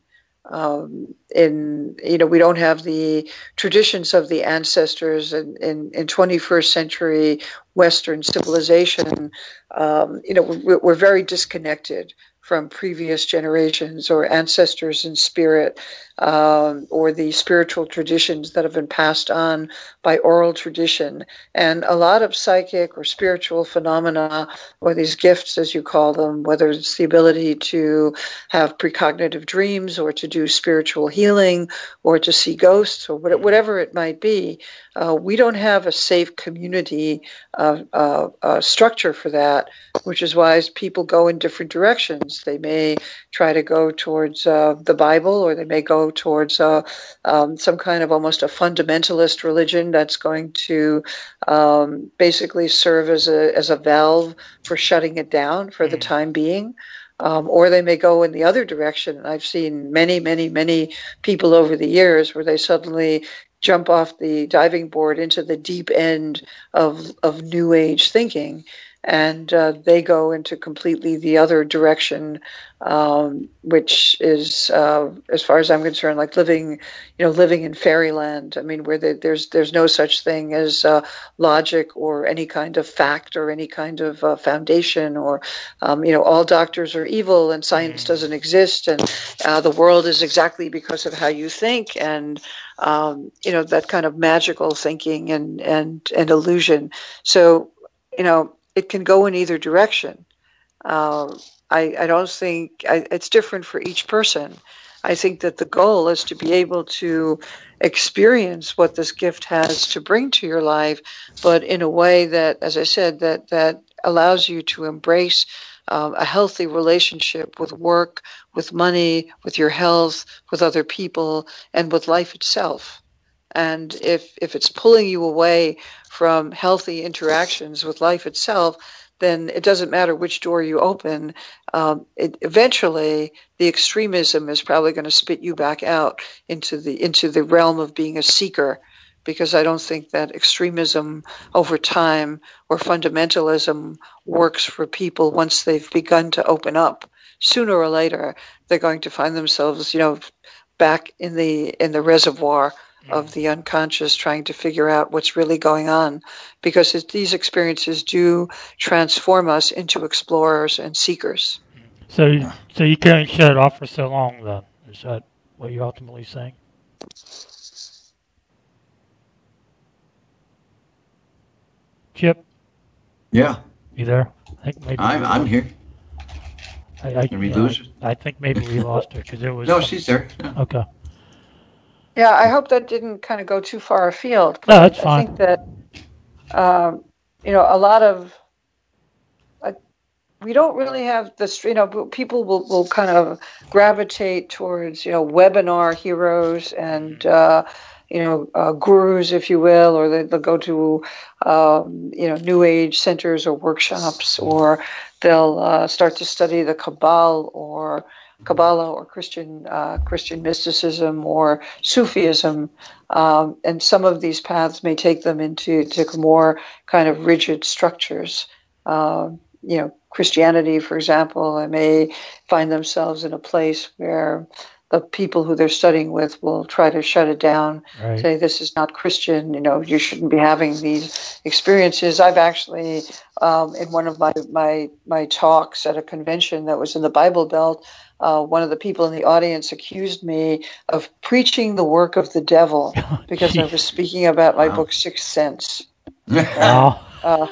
um, in you know we don't have the traditions of the ancestors in, in, in 21st century Western civilization. Um, you know we're, we're, very disconnected from previous generations or ancestors in spirit um, or the spiritual traditions that have been passed on by oral tradition. And a lot of psychic or spiritual phenomena, or these gifts as you call them, whether it's the ability to have precognitive dreams or to do spiritual healing or to see ghosts or whatever it might be, uh, we don't have a safe community uh, uh, uh, structure for that, which is why people go in different directions. They may try to go towards uh, the Bible or they may go towards uh, um, some kind of almost a fundamentalist religion that's going to um, basically serve as a, as a valve for shutting it down for the mm. time being. Um, or they may go in the other direction. I've seen many, many, many people over the years where they suddenly jump off the diving board into the deep end of of new age thinking and uh, they go into completely the other direction, um, which is, uh, as far as I'm concerned, like living, you know, living in fairyland. I mean, where the, there's there's no such thing as uh, logic or any kind of fact or any kind of uh, foundation, or um, you know, all doctors are evil and science mm. doesn't exist, and uh, the world is exactly because of how you think, and um, you know, that kind of magical thinking and and and illusion. So you know, it can go in either direction. Uh, I, I, don't think I, it's different for each person. I think that the goal is to be able to experience what this gift has to bring to your life, but in a way that, as I said, that that allows you to embrace um, a healthy relationship with work, with money, with your health, with other people, and with life itself. And if if it's pulling you away from healthy interactions with life itself, then it doesn't matter which door you open. Um, it, eventually, the extremism is probably going to spit you back out into the into the realm of being a seeker, because I don't think that extremism over time or fundamentalism works for people once they've begun to open up. Sooner or later, they're going to find themselves, you know, back in the in the reservoir of mm. the unconscious trying to figure out what's really going on because these experiences do transform us into explorers and seekers. Mm. So, so you can't shut it off for so long, then? Is that what you're ultimately saying? Chip? Yeah. You there? I think maybe I'm, I'm here. I, I, Can we lose her? I think maybe we lost her because it was. No, she's there. Yeah. Okay. Yeah, I hope that didn't kind of go too far afield. No, that's fine. I think that um, you know a lot of uh, we don't really have this. You know, people will will kind of gravitate towards you know webinar heroes and. Uh, you know, uh, gurus, if you will, or they, will go to, um, you know, New Age centers or workshops, or they'll uh, start to study the Kabbalah or Kabbalah or Christian uh, Christian mysticism or Sufism, um, and some of these paths may take them into to more kind of rigid structures. Um, you know, Christianity, for example, they may find themselves in a place where the people who they're studying with will try to shut it down, right. say this is not Christian. You know, you shouldn't be having these experiences. I've actually, um, in one of my my my talks at a convention that was in the Bible Belt, uh, one of the people in the audience accused me of preaching the work of the devil because I was speaking about my wow. book Sixth Sense. Wow. Uh,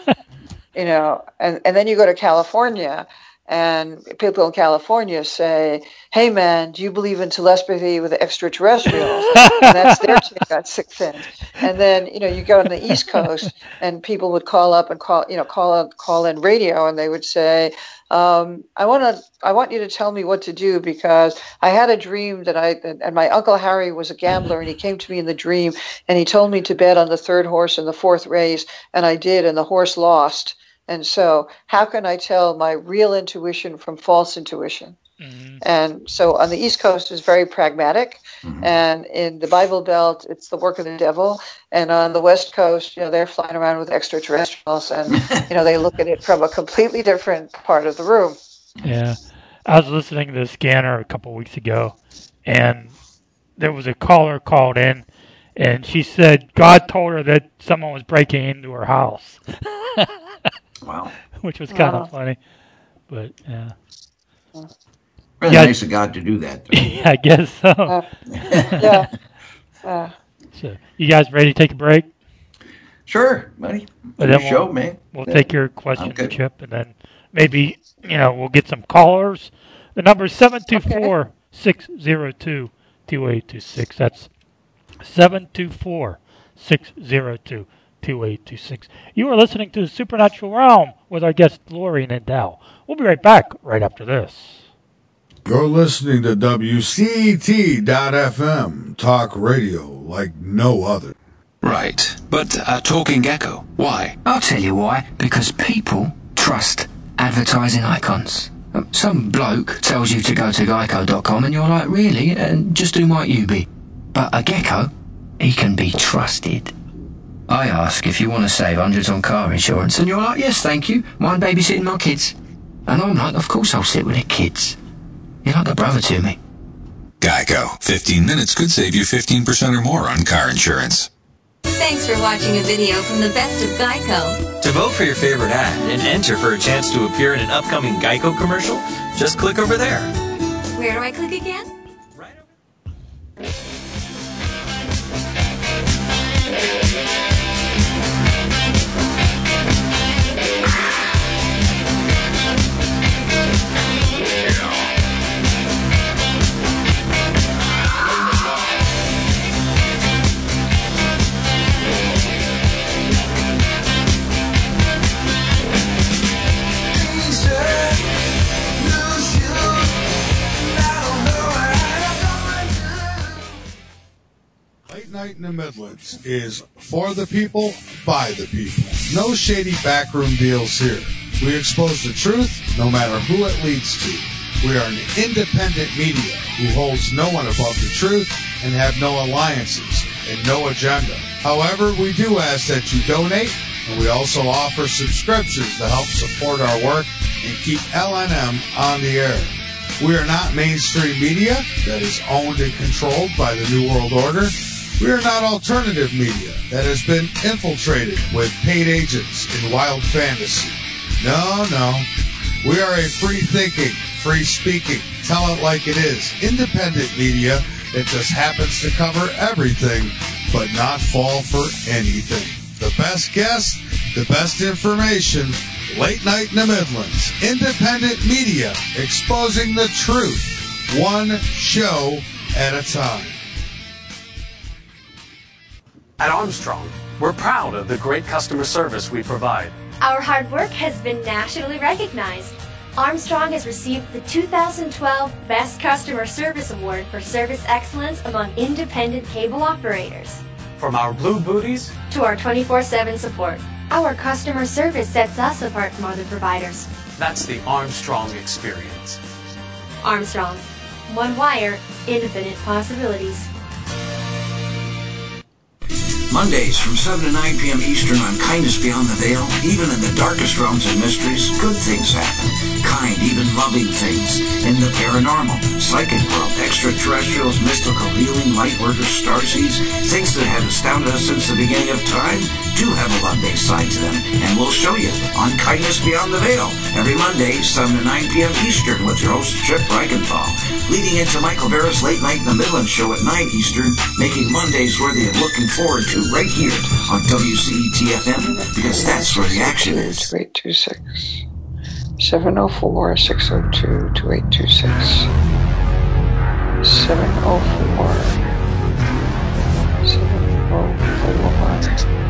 you know, and, and then you go to California and people in California say, "Hey, man, do you believe in telepathy with extraterrestrials?" and that's their take on sixth sense. And then you know you go on the East Coast, and people would call up and call you know call call in radio, and they would say, um, "I want to I want you to tell me what to do because I had a dream that I and my uncle Harry was a gambler, and he came to me in the dream, and he told me to bet on the third horse in the fourth race, and I did, and the horse lost." And so, how can I tell my real intuition from false intuition? Mm-hmm. And so, on the East Coast, is very pragmatic, mm-hmm. and in the Bible Belt, it's the work of the devil. And on the West Coast, you know, they're flying around with extraterrestrials, and you know, they look at it from a completely different part of the room. Yeah, I was listening to the scanner a couple weeks ago, and there was a caller called in, and she said God told her that someone was breaking into her house. Wow. Which was kind wow. of funny. But yeah. Really Yeah. nice of God to do that. though. yeah, I guess so. Uh, yeah. Uh, so. You guys ready to take a break? sure, buddy. But then show, we'll- man. We'll Yeah. take your question, Chip, and then maybe you know we'll get some callers. The number is seven two four six zero two two eight two six. That's seven two four six zero two two eight two six. You are listening to the Supernatural Realm with our guest Laurie Nadel. We'll be right back right after this. You're listening to WCET.FM, talk radio like no other. Right. But a talking gecko. Why? I'll tell you why. Because people trust advertising icons. Um, Some bloke tells you to go to geico.com and you're like, really? And just who might you be? But a gecko, he can be trusted. I ask if you want to save hundreds on car insurance and you're like, yes, thank you. Mind babysitting my kids? And I'm like, of course I'll sit with the kids. You're like a brother to me. Geico. 15 minutes could save you 15% or more on car insurance. Thanks for watching a video from the best of Geico. To vote for your favorite ad and enter for a chance to appear in an upcoming Geico commercial, just click over there. Where do I click again? Right over Night in the Midlands is for the people, by the people. No shady backroom deals here. We expose the truth, no matter who it leads to. We are an independent media who holds no one above the truth and have no alliances and no agenda. However, we do ask that you donate, and we also offer subscriptions to help support our work and keep LNM on the air. We are not mainstream media that is owned and controlled by the New World Order. We are not alternative media that has been infiltrated with paid agents in wild fantasy. No, no. We are a free thinking, free speaking, tell it like it is, independent media that just happens to cover everything but not fall for anything. The best guests, the best information, late night in the Midlands, independent media exposing the truth, one show at a time. At Armstrong, we're proud of the great customer service we provide. Our hard work has been nationally recognized. Armstrong has received the 2012 Best Customer Service Award for service excellence among independent cable operators. From our blue booties To our 24 7 support, our customer service sets us apart from other providers. That's the Armstrong experience. Armstrong, one wire, infinite possibilities. Mondays from 7 to 9 p.m. Eastern on Kindness Beyond the Veil. Even in the darkest realms and mysteries, good things happen. Kind, even loving things. In the paranormal, psychic world, extraterrestrials, mystical healing, light workers, starseeds, things that have astounded us since the beginning of time do have a love-based side to them. And we'll show you on Kindness Beyond the Veil. Every Monday, 7 to 9 p.m. Eastern with your host, Chip Reichenthal. Leading into Michael Barrett's Late Night in the Midland show at 9 Eastern, making Mondays worthy of looking forward to right here on WCET-FM because that's where the action is. 2826 704 602 2826 704 704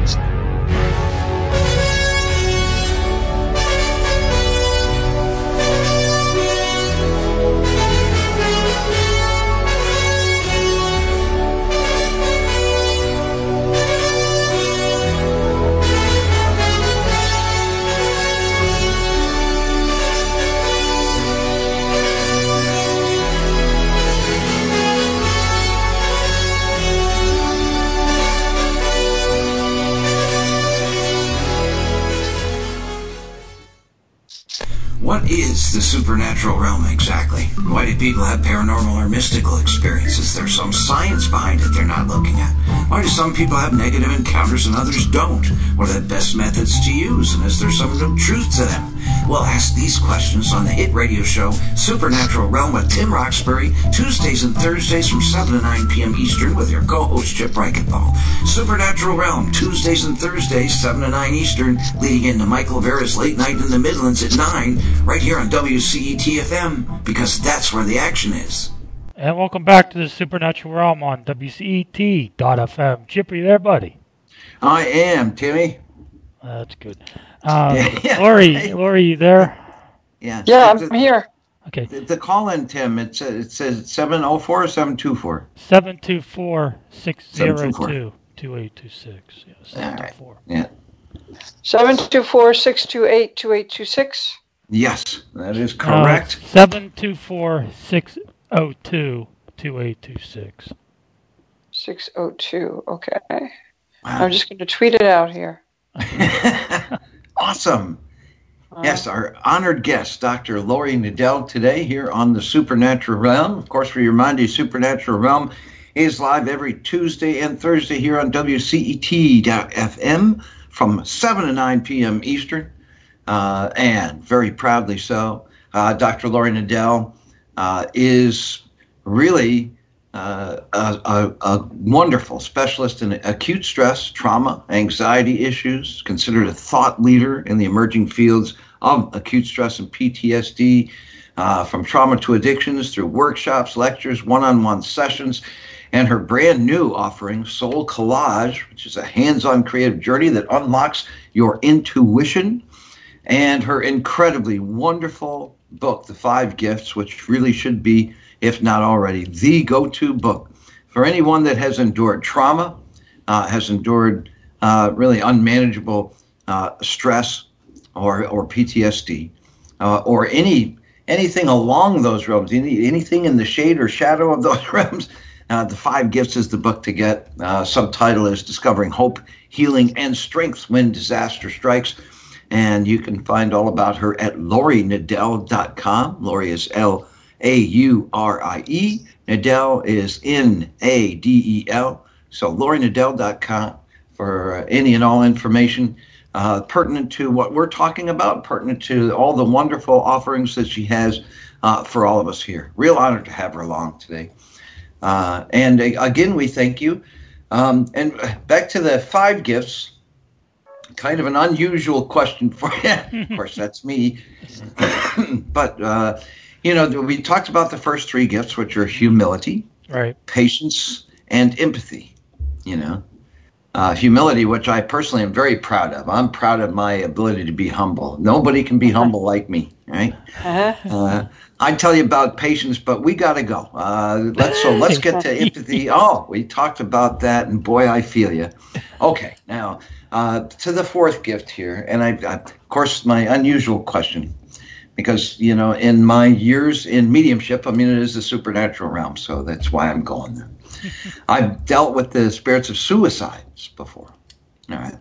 What is the supernatural realm exactly? Why do people have paranormal or mystical experiences? There's some science behind it they're not looking at. Why do some people have negative encounters and others don't? What are the best methods to use? And is there some real truth to them? We'll ask these questions on the hit radio show Supernatural Realm with Tim Roxbury, Tuesdays and Thursdays from 7 to 9 p.m. Eastern with your co-host Chip Reichenthal. Supernatural Realm, Tuesdays and Thursdays, 7 to 9 Eastern, leading into Michael Vera's Late Night in the Midlands at 9, right here on WCET-FM, because that's where the action is. And welcome back to the Supernatural Realm on WCET.FM. Chip, are you there, buddy? I am, Timmy. That's good. Uh, Laurie, Laurie, you there? Yeah. Yeah, I'm here. Okay. The, the call in, Tim, it says, it says 704 or 724? 724 602 2826. Yeah, 724. Yeah. 724 628 2826. Yes, that is correct. Uh, 724 602 2826. 602. Okay. I'm just going to tweet it out here. awesome. Yes, our honored guest, Dr. Laurie Nadel, today here on the Supernatural Realm. Of course, we remind you, Supernatural Realm is live every Tuesday and Thursday here on WCET.FM from 7 to 9 p.m. Eastern, uh, and very proudly so. Uh, Dr. Laurie Nadel uh, is really uh, a, a, a, wonderful specialist in acute stress, trauma, anxiety issues, considered a thought leader in the emerging fields of acute stress and PTSD, uh, from trauma to addictions through workshops, lectures, one on one sessions. And her brand new offering, SoulCollage, which is a hands on creative journey that unlocks your intuition, and her incredibly wonderful book, The Five Gifts, which really should be if not already, the go to book for anyone that has endured trauma, uh, has endured uh, really unmanageable uh, stress or, or PTSD, uh, or any anything along those realms, any, anything in the shade or shadow of those realms. Uh, the Five Gifts is the book to get. Uh, subtitle is Discovering Hope, Healing, and Strength When Disaster Strikes. And you can find all about her at laurienadel.com. Laurie is L a U R I E. Nadel is N A D E L. So laurienadel.com for uh, any and all information uh, pertinent to what we're talking about, pertinent to all the wonderful offerings that she has uh, for all of us here. Real honor to have her along today. Uh, and again, we thank you. Um, and back to the five gifts, kind of an unusual question for you. of course, that's me. but uh, you know, we talked about the first three gifts, which are humility, right, patience, and empathy. You know, uh, humility, which I personally am very proud of. I'm proud of my ability to be humble. Nobody can be humble like me, right? Uh-huh. Uh, I tell you about patience, but we got to go. Uh, let's so let's get to empathy. Oh, we talked about that, and boy, I feel you. Okay, now uh, to the fourth gift here, and I, I, of course, my unusual question because you know in my years in mediumship i mean it is the supernatural realm so that's why i'm going there. I've dealt with the spirits of suicides before. All right.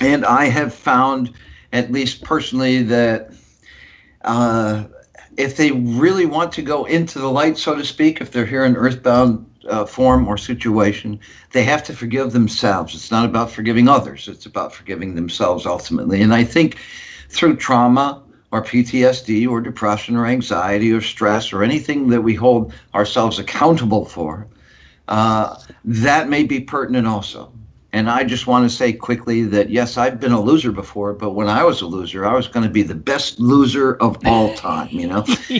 And i have found at least personally that uh, if they really want to go into the light so to speak if they're here in earthbound uh, form or situation they have to forgive themselves. It's not about forgiving others. It's about forgiving themselves ultimately. And i think through trauma or PTSD or depression or anxiety or stress or anything that we hold ourselves accountable for, uh, that may be pertinent also. And I just want to say quickly that yes, I've been a loser before, but when I was a loser, I was going to be the best loser of all time. You know,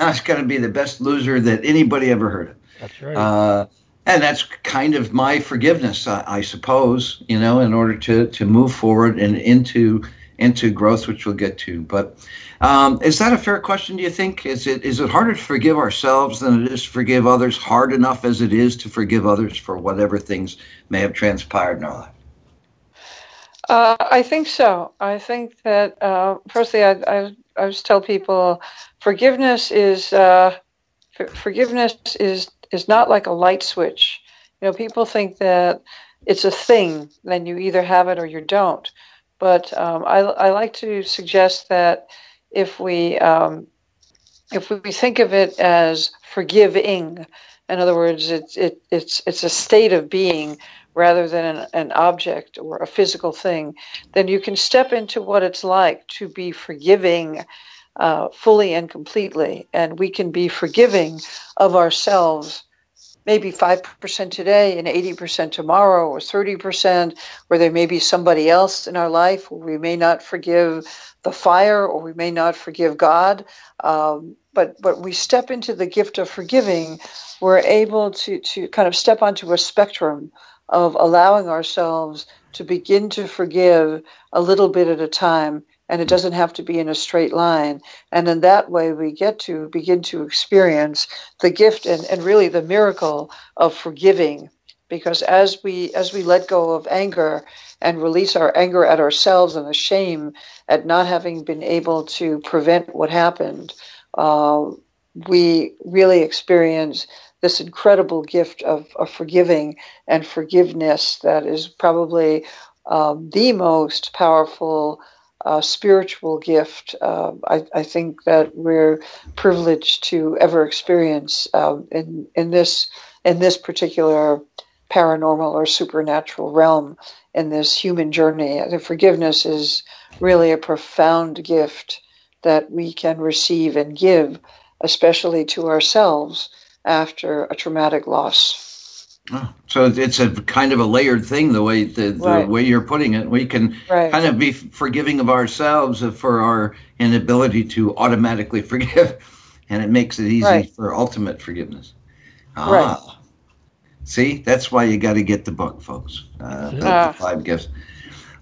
I was going to be the best loser that anybody ever heard of. That's right. Uh, and that's kind of my forgiveness, I, I, suppose. You know, in order to to move forward and into into growth, which we'll get to. But um, is that a fair question? Do you think is it is it harder to forgive ourselves than it is to forgive others? Hard enough as it is to forgive others for whatever things may have transpired in our life. Uh, I think so. I think that uh, firstly, I, I, I always tell people forgiveness is uh, for, forgiveness is is not like a light switch. You know, people think that it's a thing, then you either have it or you don't. But um, I, I, like to suggest that if we um, if we think of it as forgiving, in other words, it's it, it's it's a state of being rather than an, an object or a physical thing, then you can step into what it's like to be forgiving uh, fully and completely. And we can be forgiving of ourselves maybe 5% today and 80% tomorrow or 30%, where there may be somebody else in our life we may not forgive the fire or we may not forgive God. Um, but, but we step into the gift of forgiving, we're able to, to kind of step onto a spectrum of allowing ourselves to begin to forgive a little bit at a time and it doesn't have to be in a straight line. And in that way, we get to begin to experience the gift and, and really the miracle of forgiving. Because as we as we let go of anger and release our anger at ourselves and the shame at not having been able to prevent what happened, uh, we really experience this incredible gift of, of forgiving and forgiveness that is probably um, the most powerful uh, spiritual gift. Uh, I, I, think that we're privileged to ever experience um, in in this in this particular paranormal or supernatural realm in this human journey. The forgiveness is really a profound gift that we can receive and give, especially to ourselves after a traumatic loss. Oh, so it's a kind of a layered thing, the way the, the right. way you're putting it. We can right. kind of be forgiving of ourselves for our inability to automatically forgive, and it makes it easy right. for ultimate forgiveness. Ah, right. See, that's why you got to get the book, folks. Uh, the, uh, the five gifts.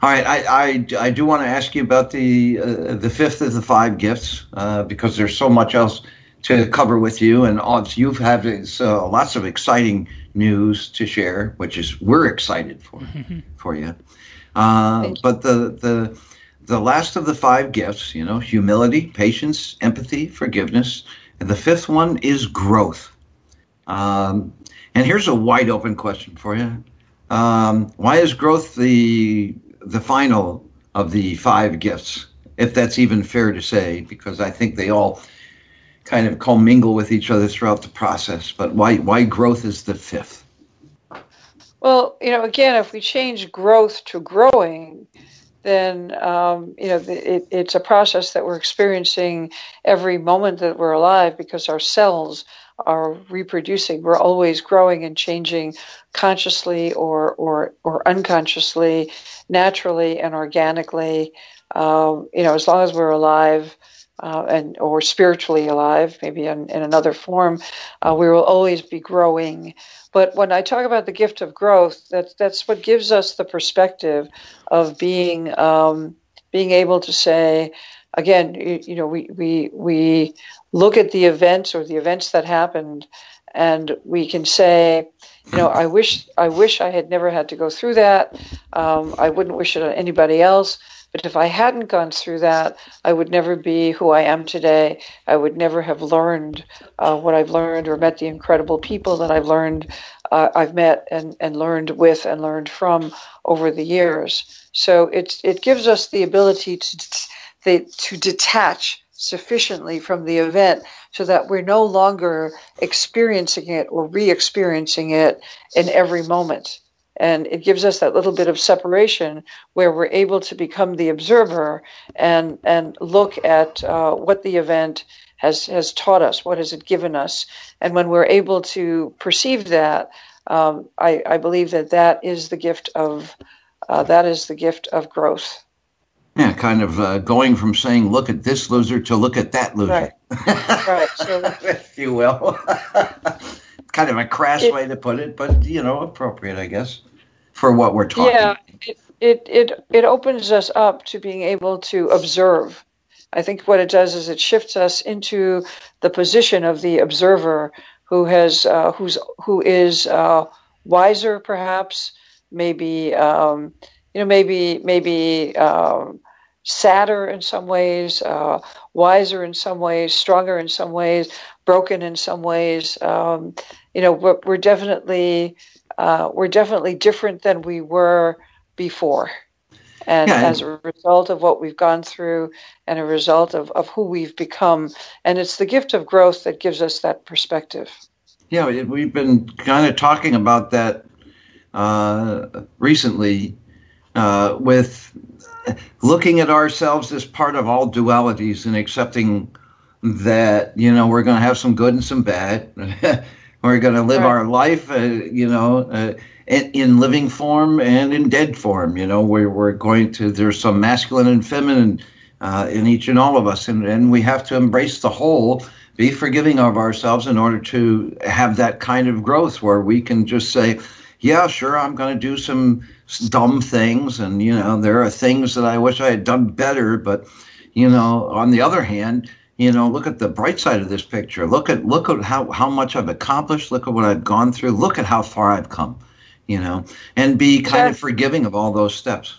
All right, I, I, I do want to ask you about the uh, the fifth of the five gifts uh, because there's so much else to cover with you, and you've had uh, lots of exciting news to share, which is we're excited for for you. Uh, but the the the last of the five gifts, you know, humility, patience, empathy, forgiveness, and the fifth one is growth. Um, and here's a wide open question for you: um, Why is growth the the final of the five gifts? If that's even fair to say, because I think they all kind of commingle with each other throughout the process. But why why growth is the fifth? Well, you know, again, if we change growth to growing, then um, you know it, it's a process that we're experiencing every moment that we're alive because our cells are reproducing. We're always growing and changing consciously or or or unconsciously, naturally and organically. Um, you know, as long as we're alive, uh, and or spiritually alive, maybe in, in another form, uh, we will always be growing. But when I talk about the gift of growth, that's that's what gives us the perspective of being um, being able to say, again, you, you know, we we we look at the events or the events that happened, and we can say, you know, I wish I wish I had never had to go through that. Um, I wouldn't wish it on anybody else but if I hadn't gone through that, I would never be who I am today. I would never have learned uh, what I've learned or met the incredible people that I've learned, uh, I've met and, and learned with and learned from over the years. So it it gives us the ability to to detach sufficiently from the event so that we're no longer experiencing it or re-experiencing it in every moment and it gives us that little bit of separation where we're able to become the observer and and look at uh, what the event has has taught us, what has it given us, and when we're able to perceive that, um, I, I believe that that is the gift of uh, that is the gift of growth. Yeah, kind of uh, going from saying "look at this loser" to "look at that loser," right? right. So, if you will, kind of a crass it, way to put it, but you know, appropriate, I guess for what we're talking. Yeah, it, it it it opens us up to being able to observe. I think what it does is it shifts us into the position of the observer who has uh, who's who is uh, wiser, perhaps, maybe um, you know, maybe maybe um, sadder in some ways, uh, wiser in some ways, stronger in some ways, broken in some ways. Um, you know, we're, we're definitely uh, we're definitely different than we were before. And yeah, as a result of what we've gone through and a result of, of who we've become. And it's the gift of growth that gives us that perspective. Yeah, we've been kind of talking about that uh, recently uh, with looking at ourselves as part of all dualities and accepting that you know we're going to have some good and some bad. we're going to live right. our life, uh, you know, uh, in, in, living form and in dead form. You know, we're we're going to there's some masculine and feminine uh, in each and all of us, and and we have to embrace the whole. Be forgiving of ourselves in order to have that kind of growth where we can just say, yeah, sure, I'm going to do some dumb things, and you know, there are things that I wish I had done better, but you know, on the other hand, you know, look at the bright side of this picture. Look at look at how how much I've accomplished. Look at what I've gone through. Look at how far I've come. You know, and be kind of forgiving of all those steps.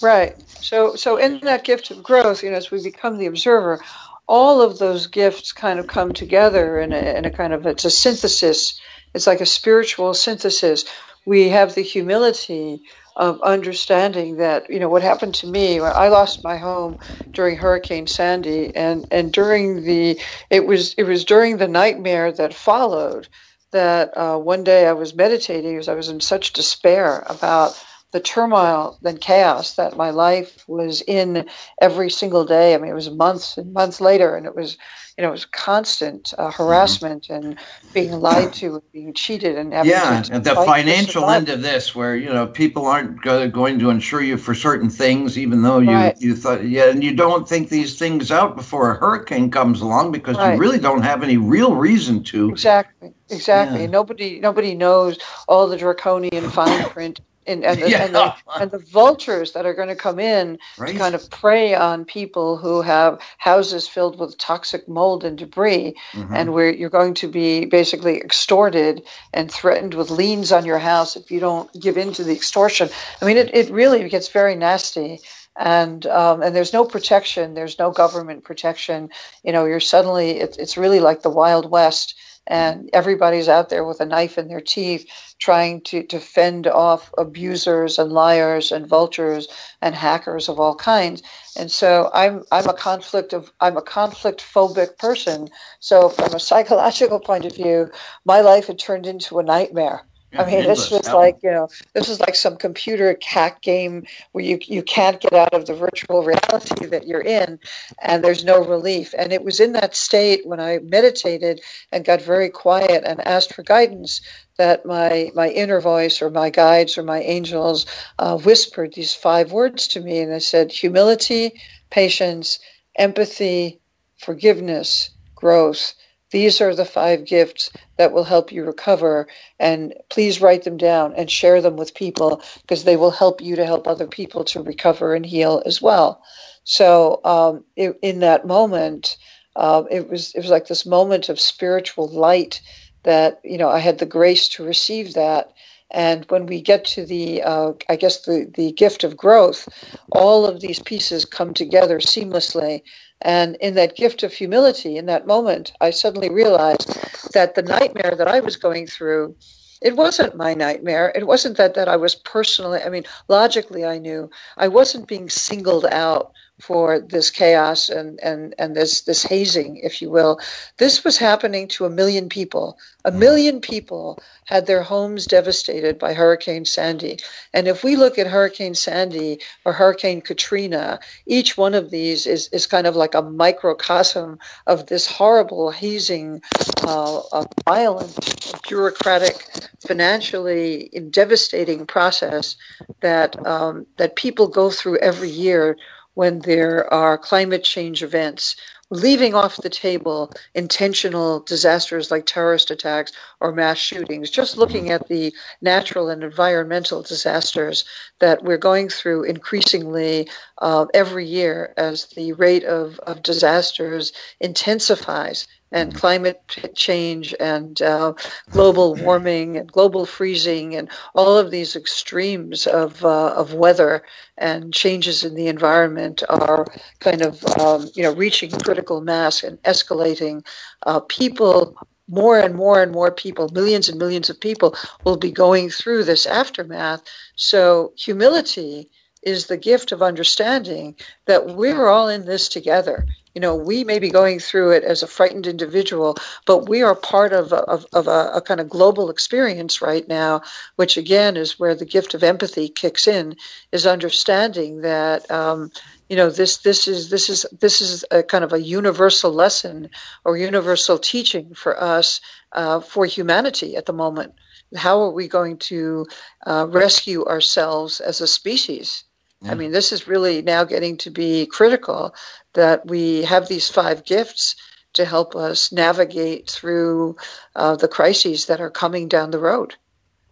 Right. So so in that gift of growth, you know, as we become the observer, all of those gifts kind of come together in a, in a kind of it's a synthesis. It's like a spiritual synthesis. We have the humility of understanding that you know what happened to me I lost my home during Hurricane Sandy and and during the it was it was during the nightmare that followed that uh, one day I was meditating because I was in such despair about the turmoil and chaos that my life was in every single day. I mean, it was months and months later, and it was you know, it was constant uh, mm-hmm. harassment mm-hmm. and being lied to and being cheated and yeah, and the financial end of this, where you know people aren't going to insure you for certain things, even though you right. you thought yeah, and you don't think these things out before a hurricane comes along because right. you really don't have any real reason to. Exactly, exactly. Yeah. Nobody nobody knows all the draconian fine print and, and, the, yeah. and, the, and, the, vultures that are going to come in right. to kind of prey on people who have houses filled with toxic mold and debris, mm-hmm. and where you're going to be basically extorted and threatened with liens on your house if you don't give in to the extortion. I mean, it, it really gets very nasty. And um, and there's no protection. There's no government protection. You know, you're suddenly it, it's really like the Wild West and everybody's out there with a knife in their teeth trying to, to fend off abusers and liars and vultures and hackers of all kinds. And so i'm i'm a conflict of i'm a conflict phobic person. So from a psychological point of view my life had turned into a nightmare I mean, this was like you know, this is like some computer hack game where you you can't get out of the virtual reality that you're in, and there's no relief. And it was in that state when I meditated and got very quiet and asked for guidance that my my inner voice or my guides or my angels uh, whispered these five words to me, and they said humility, patience, empathy, forgiveness, growth these are the five gifts that will help you recover. And please write them down and share them with people because they will help you to help other people to recover and heal as well. So um, it, in that moment, uh, it was it was like this moment of spiritual light that you know I had the grace to receive that. And when we get to the, uh, I guess the the gift of growth, all of these pieces come together seamlessly and in that gift of humility, in that moment, I suddenly realized that the nightmare that I was going through, it wasn't my nightmare. It wasn't that, that I was personally, I mean, logically, I knew I wasn't being singled out for this chaos and, and, and this, this hazing, if you will. This was happening to a million people. A million people had their homes devastated by Hurricane Sandy. And if we look at Hurricane Sandy or Hurricane Katrina, each one of these is, is kind of like a microcosm of this horrible hazing, uh, violent, bureaucratic, financially devastating process that um, that people go through every year when there are climate change events, leaving off the table intentional disasters like terrorist attacks or mass shootings, just looking at the natural and environmental disasters that we're going through increasingly uh, every year as the rate of, of disasters intensifies and mm-hmm. climate change and uh, global warming and global freezing and all of these extremes of uh, of weather and changes in the environment are kind of um, you know reaching critical mass and escalating. Uh, people more and more and more people, millions and millions of people, will be going through this aftermath. So humility is the gift of understanding that we're all in this together. You know, we may be going through it as a frightened individual, but we are part of, of, of a, a, kind of global experience right now, which again is where the gift of empathy kicks in, is understanding that um, you know this this is this is this is a kind of a universal lesson or universal teaching for us uh, for humanity at the moment. How are we going to uh, rescue ourselves as a species? I mean, this is really now getting to be critical that we have these five gifts to help us navigate through uh, the crises that are coming down the road.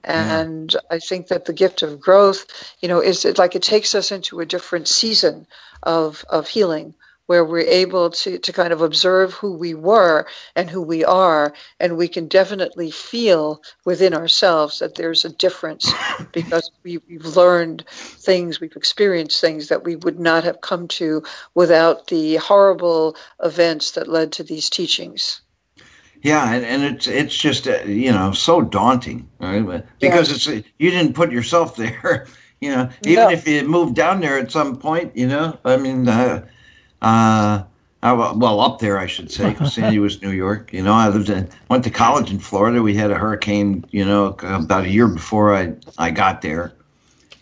And I think that the gift of growth, you know, is it like it takes us into a different season of, of healing where we're able to, to kind of observe who we were and who we are, and we can definitely feel within ourselves that there's a difference because we, we've learned things, we've experienced things that we would not have come to without the horrible events that led to these teachings. Yeah, and, and it's it's just uh, you know so daunting, right? Because it's you didn't put yourself there, you know. Even No. if you moved down there at some point, you know. I mean, uh, uh, I, well, up there I should say, 'cause Sandy was New York. You know, I lived in went to college in Florida. We had a hurricane, you know, about a year before I I got there,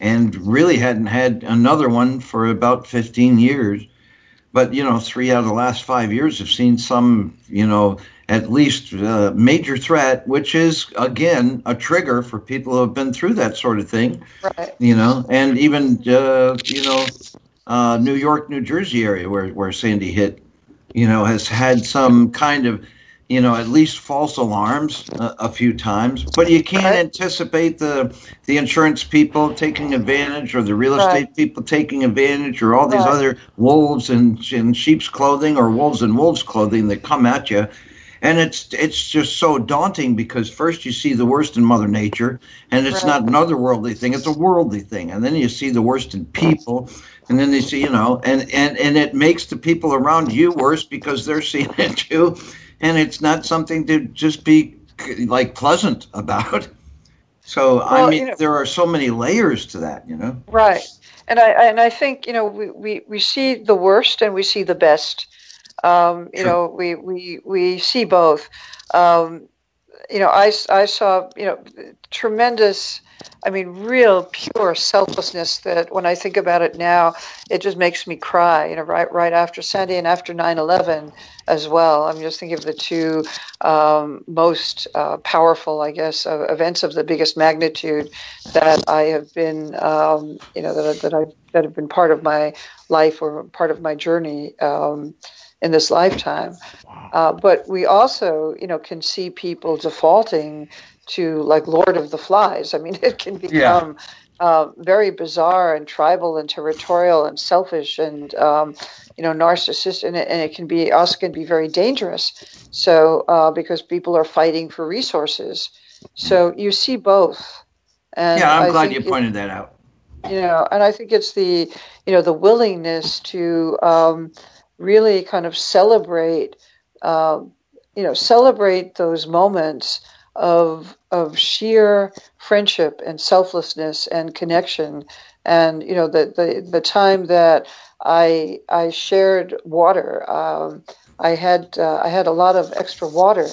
and really hadn't had another one for about 15 years. But you know, three out of the last five years have seen some, you know, at least uh, major threat, which is again a trigger for people who have been through that sort of thing. Right. You know, and even uh, you know, uh, New York, New Jersey area where where Sandy hit, you know, has had some kind of, you know, at least false alarms a, a few times. But you can't anticipate the the insurance people taking advantage, or the real estate people taking advantage, or all these Right. other wolves in, in sheep's clothing or wolves in wolves clothing that come at you. And it's it's just so daunting because first you see the worst in Mother Nature, and it's not an otherworldly thing; it's a worldly thing. And then you see the worst in people, and then they see, you know, and and and it makes the people around you worse because they're seeing it too, and it's not something to just be like pleasant about. So I mean, you know- there are so many layers to that, you know. Right. And I and I think you know we, we, we see the worst and we see the best. Um, you know we, we we see both. Um, you know I, I saw you know tremendous. I mean, real pure selflessness. That when I think about it now, it just makes me cry. You know, right right after Sandy and after 9/11 as well. I'm just thinking of the two um, most uh, powerful, I guess, uh, events of the biggest magnitude that I have been, um, you know, that, that I that have been part of my life or part of my journey um, in this lifetime. Uh, but we also, you know, can see people defaulting to like Lord of the Flies. I mean, it can become uh, very bizarre and tribal and territorial and selfish and um, you know narcissist, and it, and it can be also can be very dangerous. So uh, because people are fighting for resources, so you see both. And yeah, I'm I glad you it- pointed that out. you know and i think it's the you know the willingness to um, really kind of celebrate um, you know celebrate those moments of of sheer friendship and selflessness and connection. And you know the the, the time that i i shared water um, i had uh, i had a lot of extra water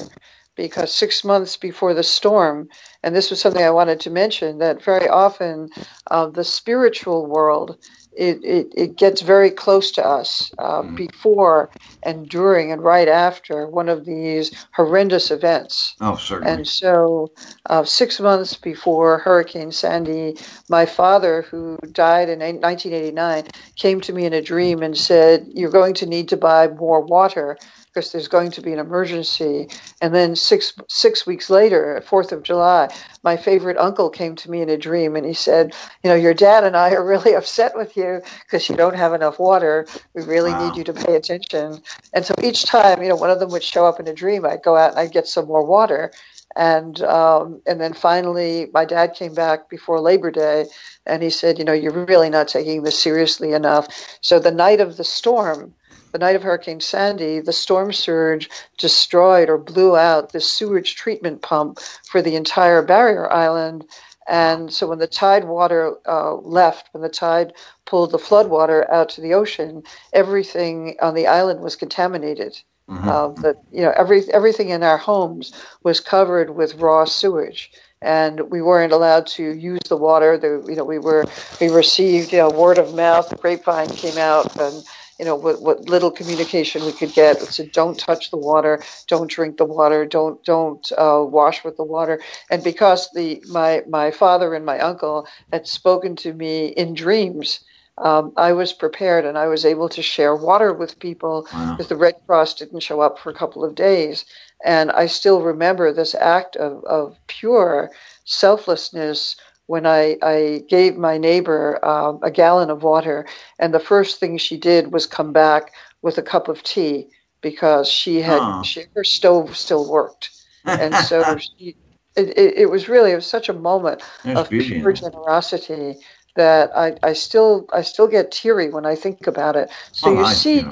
because six months before the storm, and this was something I wanted to mention, that very often uh, the spiritual world it, it, it gets very close to us uh, before and during and right after one of these horrendous events. Oh, certainly. And so, uh, six months before Hurricane Sandy, my father, who died in 1989, came to me in a dream and said, You're going to need to buy more water because there's going to be an emergency. And then six six weeks later, Fourth of July, my favorite uncle came to me in a dream and he said, "You know, your dad and I are really upset with you because you don't have enough water. We really need you to pay attention." And so each time, you know, one of them would show up in a dream. I'd go out and I'd get some more water. And um, and then finally, my dad came back before Labor Day, and he said, "You know, you're really not taking this seriously enough." So the night of the storm, the night of Hurricane Sandy, the storm surge destroyed or blew out the sewage treatment pump for the entire barrier island. And so when the tide water uh, left, when the tide pulled the flood water out to the ocean, everything on the island was contaminated. Mm-hmm. Uh, that you know every everything in our homes was covered with raw sewage, and we weren't allowed to use the water. The, you know we were we received you know word of mouth. The grapevine came out and you know what, what little communication we could get It said don't touch the water don't drink the water don't don't uh, wash with the water and because the my my father and my uncle had spoken to me in dreams um, I was prepared and I was able to share water with people Wow. because the Red Cross didn't show up for a couple of days. And I still remember this act of, of pure selflessness when I, I gave my neighbor um, a gallon of water. And the first thing she did was come back with a cup of tea because she had Aw. she, her stove still worked. And so she, it, it, it was really it was such a moment There's of beauty in pure generosity that I, I still I still get teary when I think about it. So Oh, you I- see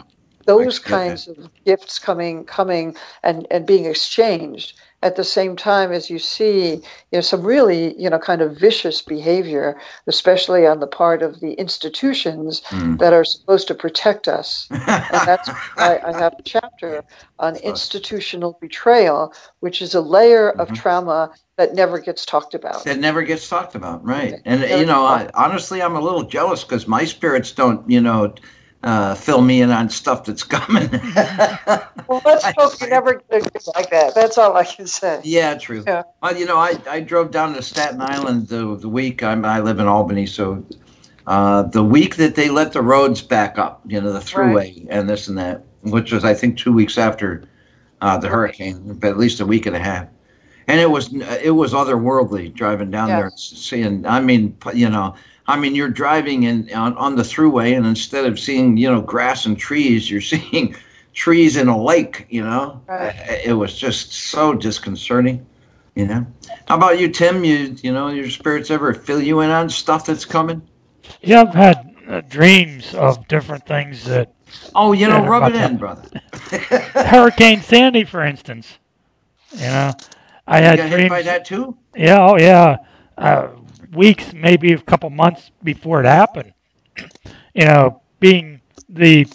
those kinds of gifts coming coming and, and being exchanged at the same time as you see you know some really you know kind of vicious behavior, especially on the part of the institutions Mm. that are supposed to protect us. and that's why I have a chapter on institutional betrayal, which is a layer of Mm-hmm. trauma that never gets talked about. That never gets talked about, right? And you know, I, honestly, I'm a little jealous because my spirits don't, you know, uh, fill me in on stuff that's coming. Well, let's hope you never get a like that. That's all I can say. yeah, true. Yeah. Well, you know, I, I drove down to Staten Island the, the week I'm, I live in Albany, so uh, the week that they let the roads back up, you know, the throughway and this and that, which was I think two weeks after uh, the hurricane, but at least a week and a half. And it was it was otherworldly driving down there, seeing. I mean, you know, I mean, you're driving in on, on the throughway, and instead of seeing you know grass and trees, you're seeing trees in a lake. You know, Right. it was just so disconcerting. You know, how about you, Tim? You you know, your spirits ever fill you in on stuff that's coming? Yeah, I've had uh, dreams of different things that Oh, you know, Yeah, rub it in, that. brother. Hurricane Sandy, for instance. You know, I You had got dreams. hit by that too? Yeah, oh yeah. Uh, weeks, maybe a couple months before it happened. You know, being the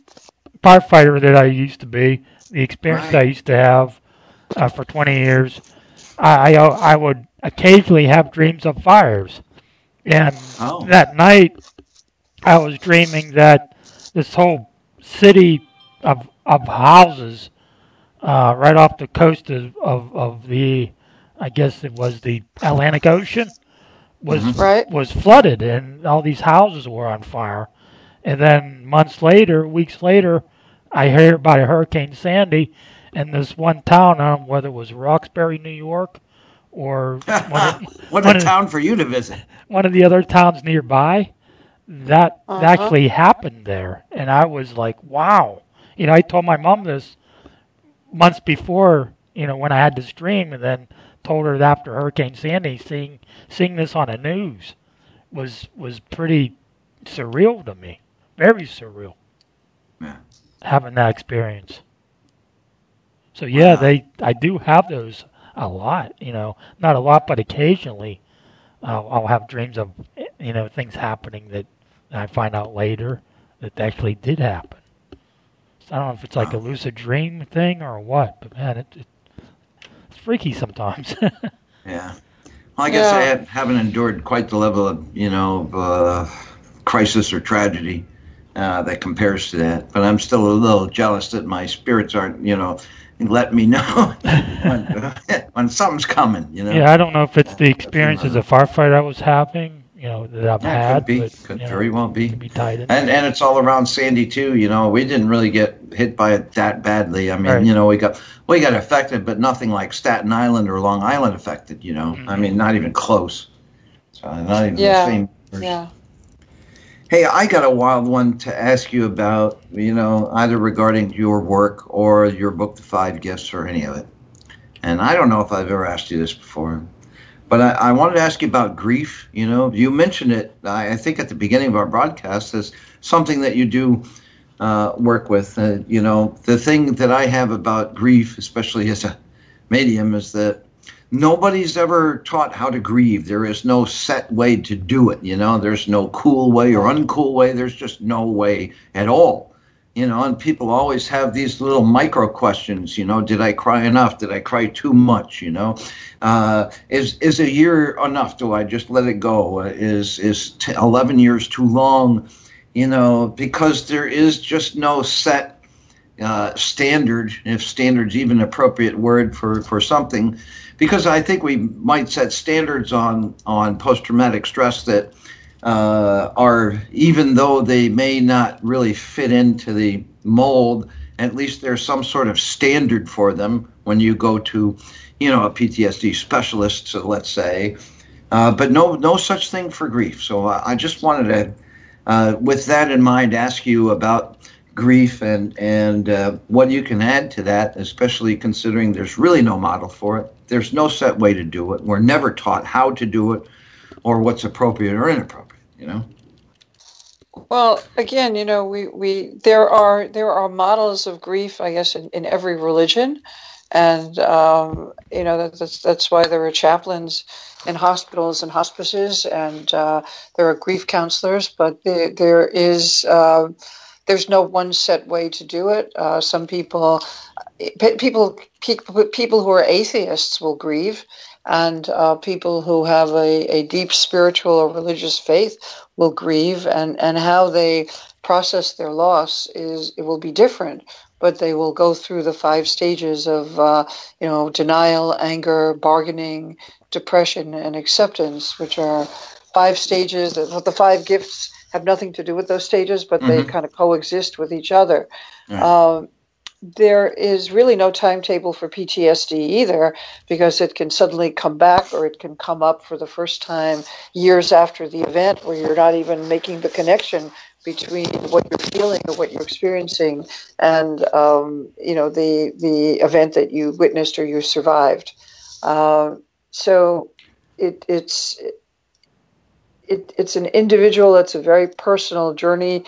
firefighter that I used to be, the experience Right. I used to have uh, for 20 years, I, I I would occasionally have dreams of fires, and Oh. that night I was dreaming that this whole city of of houses uh, right off the coast of, of, of the, I guess it was the Atlantic Ocean, was Mhm. Right. was flooded and all these houses were on fire. And then months later, weeks later, I heard about a Hurricane Sandy, and this one town, I don't know whether it was Roxbury, New York, or one of, what one a of- town for you to visit. one of the other towns nearby that Uh-huh. actually happened there and i was like wow you know i told my mom this months before you know when i had this dream and then told her that after hurricane sandy seeing seeing this on the news was was pretty surreal to me very surreal Yeah. having that experience so yeah Wow. they i do have those a lot you know not a lot but occasionally I'll, I'll have dreams of you know things happening that I find out later that actually did happen. So I don't know if it's like a lucid dream thing or what, but man, it, it freaky sometimes. Yeah. Well, I guess I Yeah. have, haven't endured quite the level of, you know, uh, crisis or tragedy uh, that compares to that. But I'm still a little jealous that my spirits aren't, you know, letting me know when, when something's coming, you know. yeah, I don't know if it's the experience as a firefighter I was having, you know, that I've Yeah, had, could be. but Could you know, very well be. could be tied. And and it's all around Sandy too. You know, we didn't really get hit by it that badly. I mean, Right. you know, we got we got affected, but nothing like Staten Island or Long Island affected. You know, I mm-hmm. mean, not even close. So not even Yeah. the same. Yeah. Hey, I got a wild one to ask you about. You know, either regarding your work or your book, The Five Gifts, or any of it. And I don't know if I've ever asked you this before, but I, I wanted to ask you about grief. You know, you mentioned it. I, I think at the beginning of our broadcast as something that you do uh, work with. Uh, you know, the thing that I have about grief, especially as a medium, is that nobody's ever taught how to grieve. There is no set way to do it. You know, there's no cool way or uncool way. There's just no way at all. You know, and people always have these little micro questions. You know, did I cry enough? Did I cry too much? You know, uh, is is a year enough? Do I just let it go? Is is t- eleven years too long? You know, because there is just no set uh, standard, if standard's even appropriate word for for something because I think we might set standards on on post traumatic stress that uh, are even though they may not really fit into the mold, at least there's some sort of standard for them when you go to, you know, a PTSD specialist, so let's say. Uh, but no, no such thing for grief. So I, I just wanted to, uh, with that in mind, ask you about grief and and uh, what you can add to that, especially considering there's really no model for it. There's no set way to do it. We're never taught how to do it or what's appropriate or inappropriate. You know. Well, again, you know, we, we there are there are models of grief, I guess, in, in every religion, and um, you know that's that's why there are chaplains in hospitals and hospices, and uh, there are grief counselors. But there, there is uh, there's no one set way to do it. Uh, some people, people, people who are atheists will grieve, and uh, people who have a, a deep spiritual or religious faith will grieve, and, and how they process their loss is it will be different. But they will go through the five stages of, uh, you know, denial, anger, bargaining, depression, and acceptance, which are five stages. The five gifts have nothing to do with those stages, but mm-hmm. they kind of coexist with each other. Um, there is really no timetable for PTSD either because it can suddenly come back or it can come up for the first time years after the event where you're not even making the connection between what you're feeling or what you're experiencing and um, you know the the event that you witnessed or you survived. Uh, so it, it's it, it's an individual, it's a very personal journey.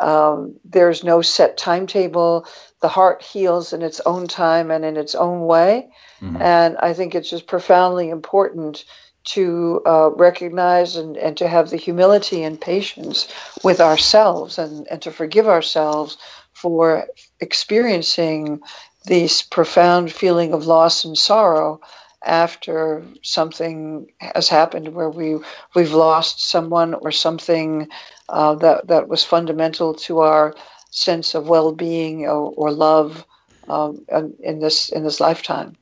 Um, there's no set timetable. The heart heals in its own time and in its own way. Mm-hmm. And I think it's just profoundly important to uh, recognize and, and to have the humility and patience with ourselves and, and to forgive ourselves for experiencing this profound feeling of loss and sorrow after something has happened where we we've lost someone or something uh, that that was fundamental to our sense of well-being or, or love um, in this in this lifetime.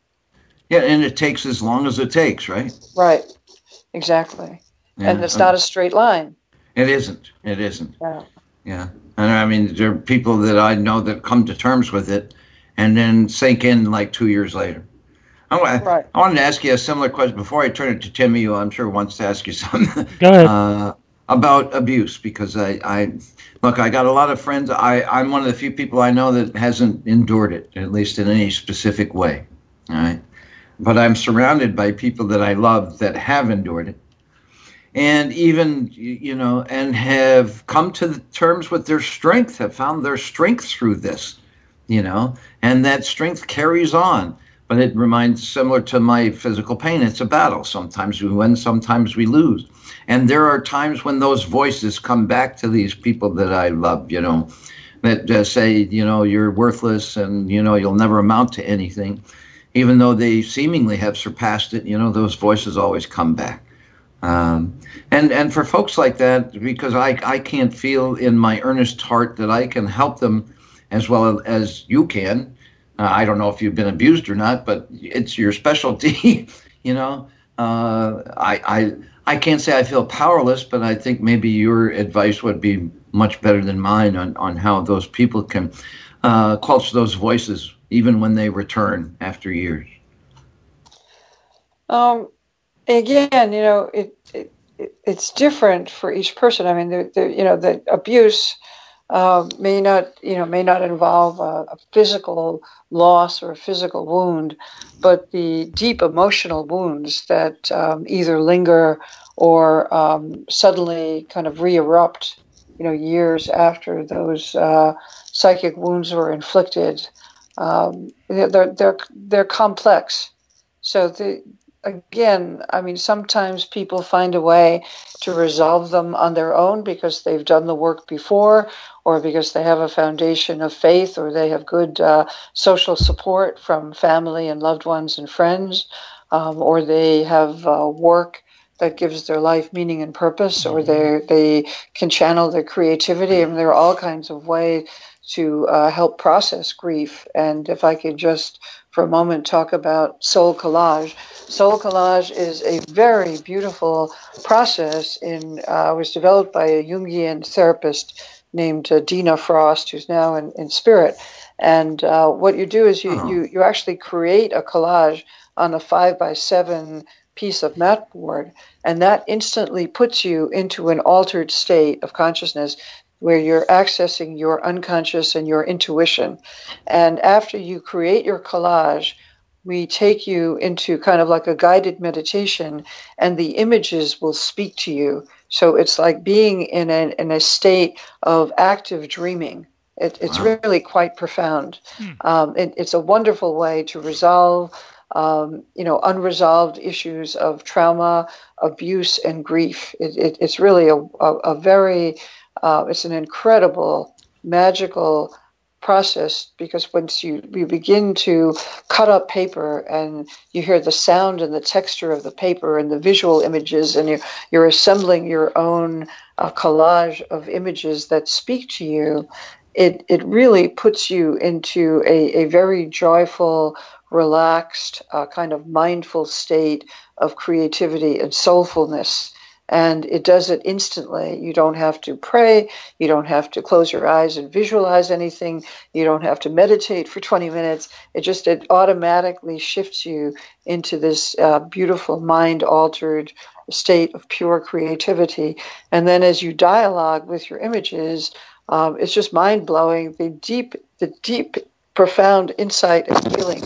Yeah, and it takes as long as it takes, right? Right, exactly. Yeah. And it's not a straight line. It isn't. It isn't. Yeah. Yeah. And I mean, there are people that I know that come to terms with it and then sink in like two years later. I, right. I wanted to ask you a similar question before I turn it to Timmy, who I'm sure wants to ask you something. Go ahead. Uh, about abuse, because I, I look, I got a lot of friends. I, I'm one of the few people I know that hasn't endured it, at least in any specific way. All right. But I'm surrounded by people that I love that have endured it. And even, you know, and have come to terms with their strength, have found their strength through this, you know, and that strength carries on but it reminds similar to my physical pain. It's a battle. Sometimes we win, sometimes we lose. And there are times when those voices come back to these people that I love, you know, that uh, say, you know, you're worthless and, you know, you'll never amount to anything. Even though they seemingly have surpassed it, you know, those voices always come back. Um, and and for folks like that, because I I can't feel in my earnest heart that I can help them as well as you can, uh, I don't know if you've been abused or not, but it's your specialty. you know, uh, I I, I can't say I feel powerless, but I think maybe your advice would be much better than mine on, on how those people can uh, quench those voices even when they return after years. Um, again, you know, it, it, it's different for each person. I mean, the, the you know, the abuse uh, may not, you know, may not involve a, a, physical loss or a physical wound, but the deep emotional wounds that um, either linger or um, suddenly kind of re-erupt, you know, years after those uh, psychic wounds were inflicted. Um, they're, they're they're complex, so the again, I mean, sometimes people find a way to resolve them on their own because they've done the work before, or because they have a foundation of faith, or they have good uh, social support from family and loved ones and friends, um, or they have uh, work that gives their life meaning and purpose, or they they can channel their creativity. I mean, there are all kinds of ways to uh, help process grief. And if I could just for a moment talk about SoulCollage. Soul collage is a very beautiful process in uh, was developed by a Jungian therapist named uh, Seena Frost, who's now in, in spirit. And uh, what you do is you, uh-huh. you, you actually create a collage on a five by seven piece of mat board, and that instantly puts you into an altered state of consciousness where you're accessing your unconscious and your intuition. And after you create your collage, we take you into kind of like a guided meditation, and the images will speak to you. So it's like being in a, in a state of active dreaming. It, it's wow. really quite profound. Hmm. Um, it, it's a wonderful way to resolve, um, you know, unresolved issues of trauma, abuse, and grief. It, it's really a, a, a very uh, it's an incredible, magical process because once you, you begin to cut up paper and you hear the sound and the texture of the paper and the visual images and you're, you're assembling your own uh, collage of images that speak to you, it, it really puts you into a, a very joyful, relaxed, uh, kind of mindful state of creativity and soulfulness and it does it instantly. You don't have to pray. You don't have to close your eyes and visualize anything. You don't have to meditate for 20 minutes. It just it automatically shifts you into this uh, beautiful mind altered state of pure creativity. And then as you dialogue with your images, um, it's just mind blowing. The deep, the deep, profound insight and feeling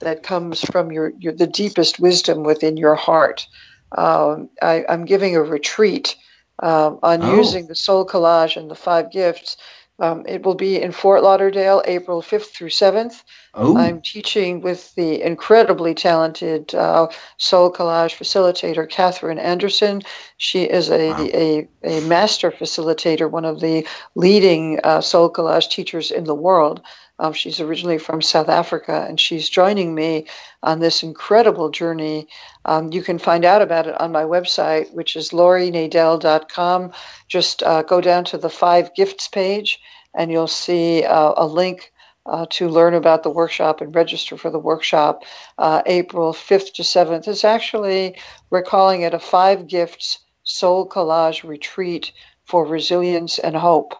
that comes from your, your the deepest wisdom within your heart um, I, am giving a retreat um, on oh. using the SoulCollage and the five gifts. Um, it will be in Fort Lauderdale, April 5th through 7th. Oh. I'm teaching with the incredibly talented uh, SoulCollage facilitator, Catherine Anderson. She is a, wow. a, a, master facilitator, one of the leading uh, SoulCollage teachers in the world. Um, she's originally from South Africa, and she's joining me on this incredible journey. Um, you can find out about it on my website, which is laurienadel.com. Just uh, go down to the five gifts page, and you'll see uh, a link uh, to learn about the workshop and register for the workshop uh, April 5th to 7th. It's actually, we're calling it a five gifts SoulCollage retreat for resilience and hope.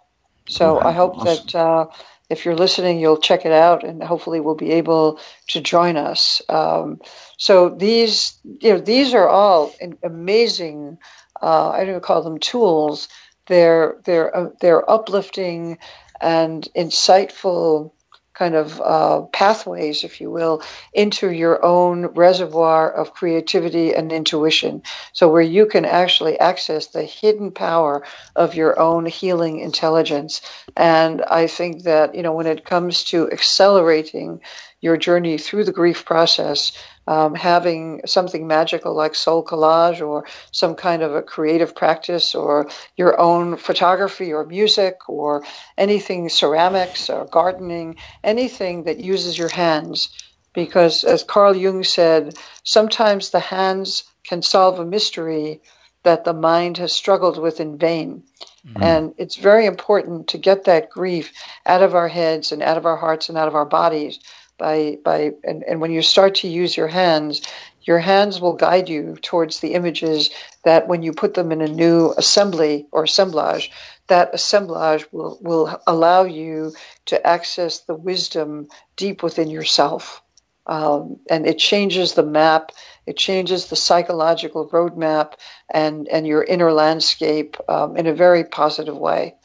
So I hope awesome. that uh, if you're listening, you'll check it out, and hopefully we'll be able to join us. Um, so these, you know, these are all amazing. Uh, I don't even call them tools. They're they're uh, they're uplifting and insightful kind of uh, pathways, if you will, into your own reservoir of creativity and intuition. So, where you can actually access the hidden power of your own healing intelligence. And I think that, you know, when it comes to accelerating your journey through the grief process, um, having something magical like SoulCollage or some kind of a creative practice or your own photography or music or anything ceramics or gardening, anything that uses your hands. Because as Carl Jung said, sometimes the hands can solve a mystery that the mind has struggled with in vain. Mm-hmm. And it's very important to get that grief out of our heads and out of our hearts and out of our bodies by by and, and when you start to use your hands your hands will guide you towards the images that when you put them in a new assembly or assemblage that assemblage will, will allow you to access the wisdom deep within yourself. Um, and it changes the map it changes the psychological roadmap and and your inner landscape um, in a very positive way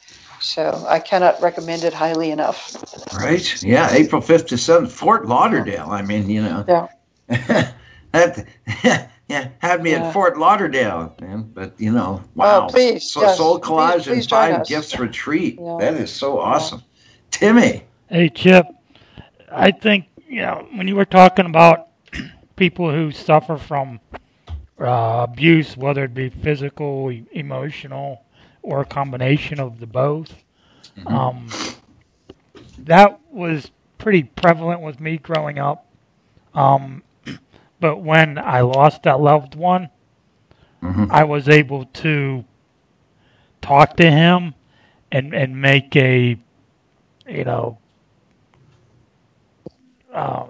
so I cannot recommend it highly enough. Right? Yeah, April 5th to 7th, Fort Lauderdale. I mean, you know. Yeah. that, yeah, had me yeah. at Fort Lauderdale, man. But, you know, wow. Oh, please. So, yes. SoulCollage please, please and Five Gifts Retreat. Yeah. That is so awesome. Timmy. Hey, Chip. I think, you know, when you were talking about people who suffer from uh, abuse, whether it be physical, e- emotional, or a combination of the both. Mm-hmm. Um, that was pretty prevalent with me growing up. Um, but when I lost that loved one, Mhm. I was able to talk to him and and make a you know uh,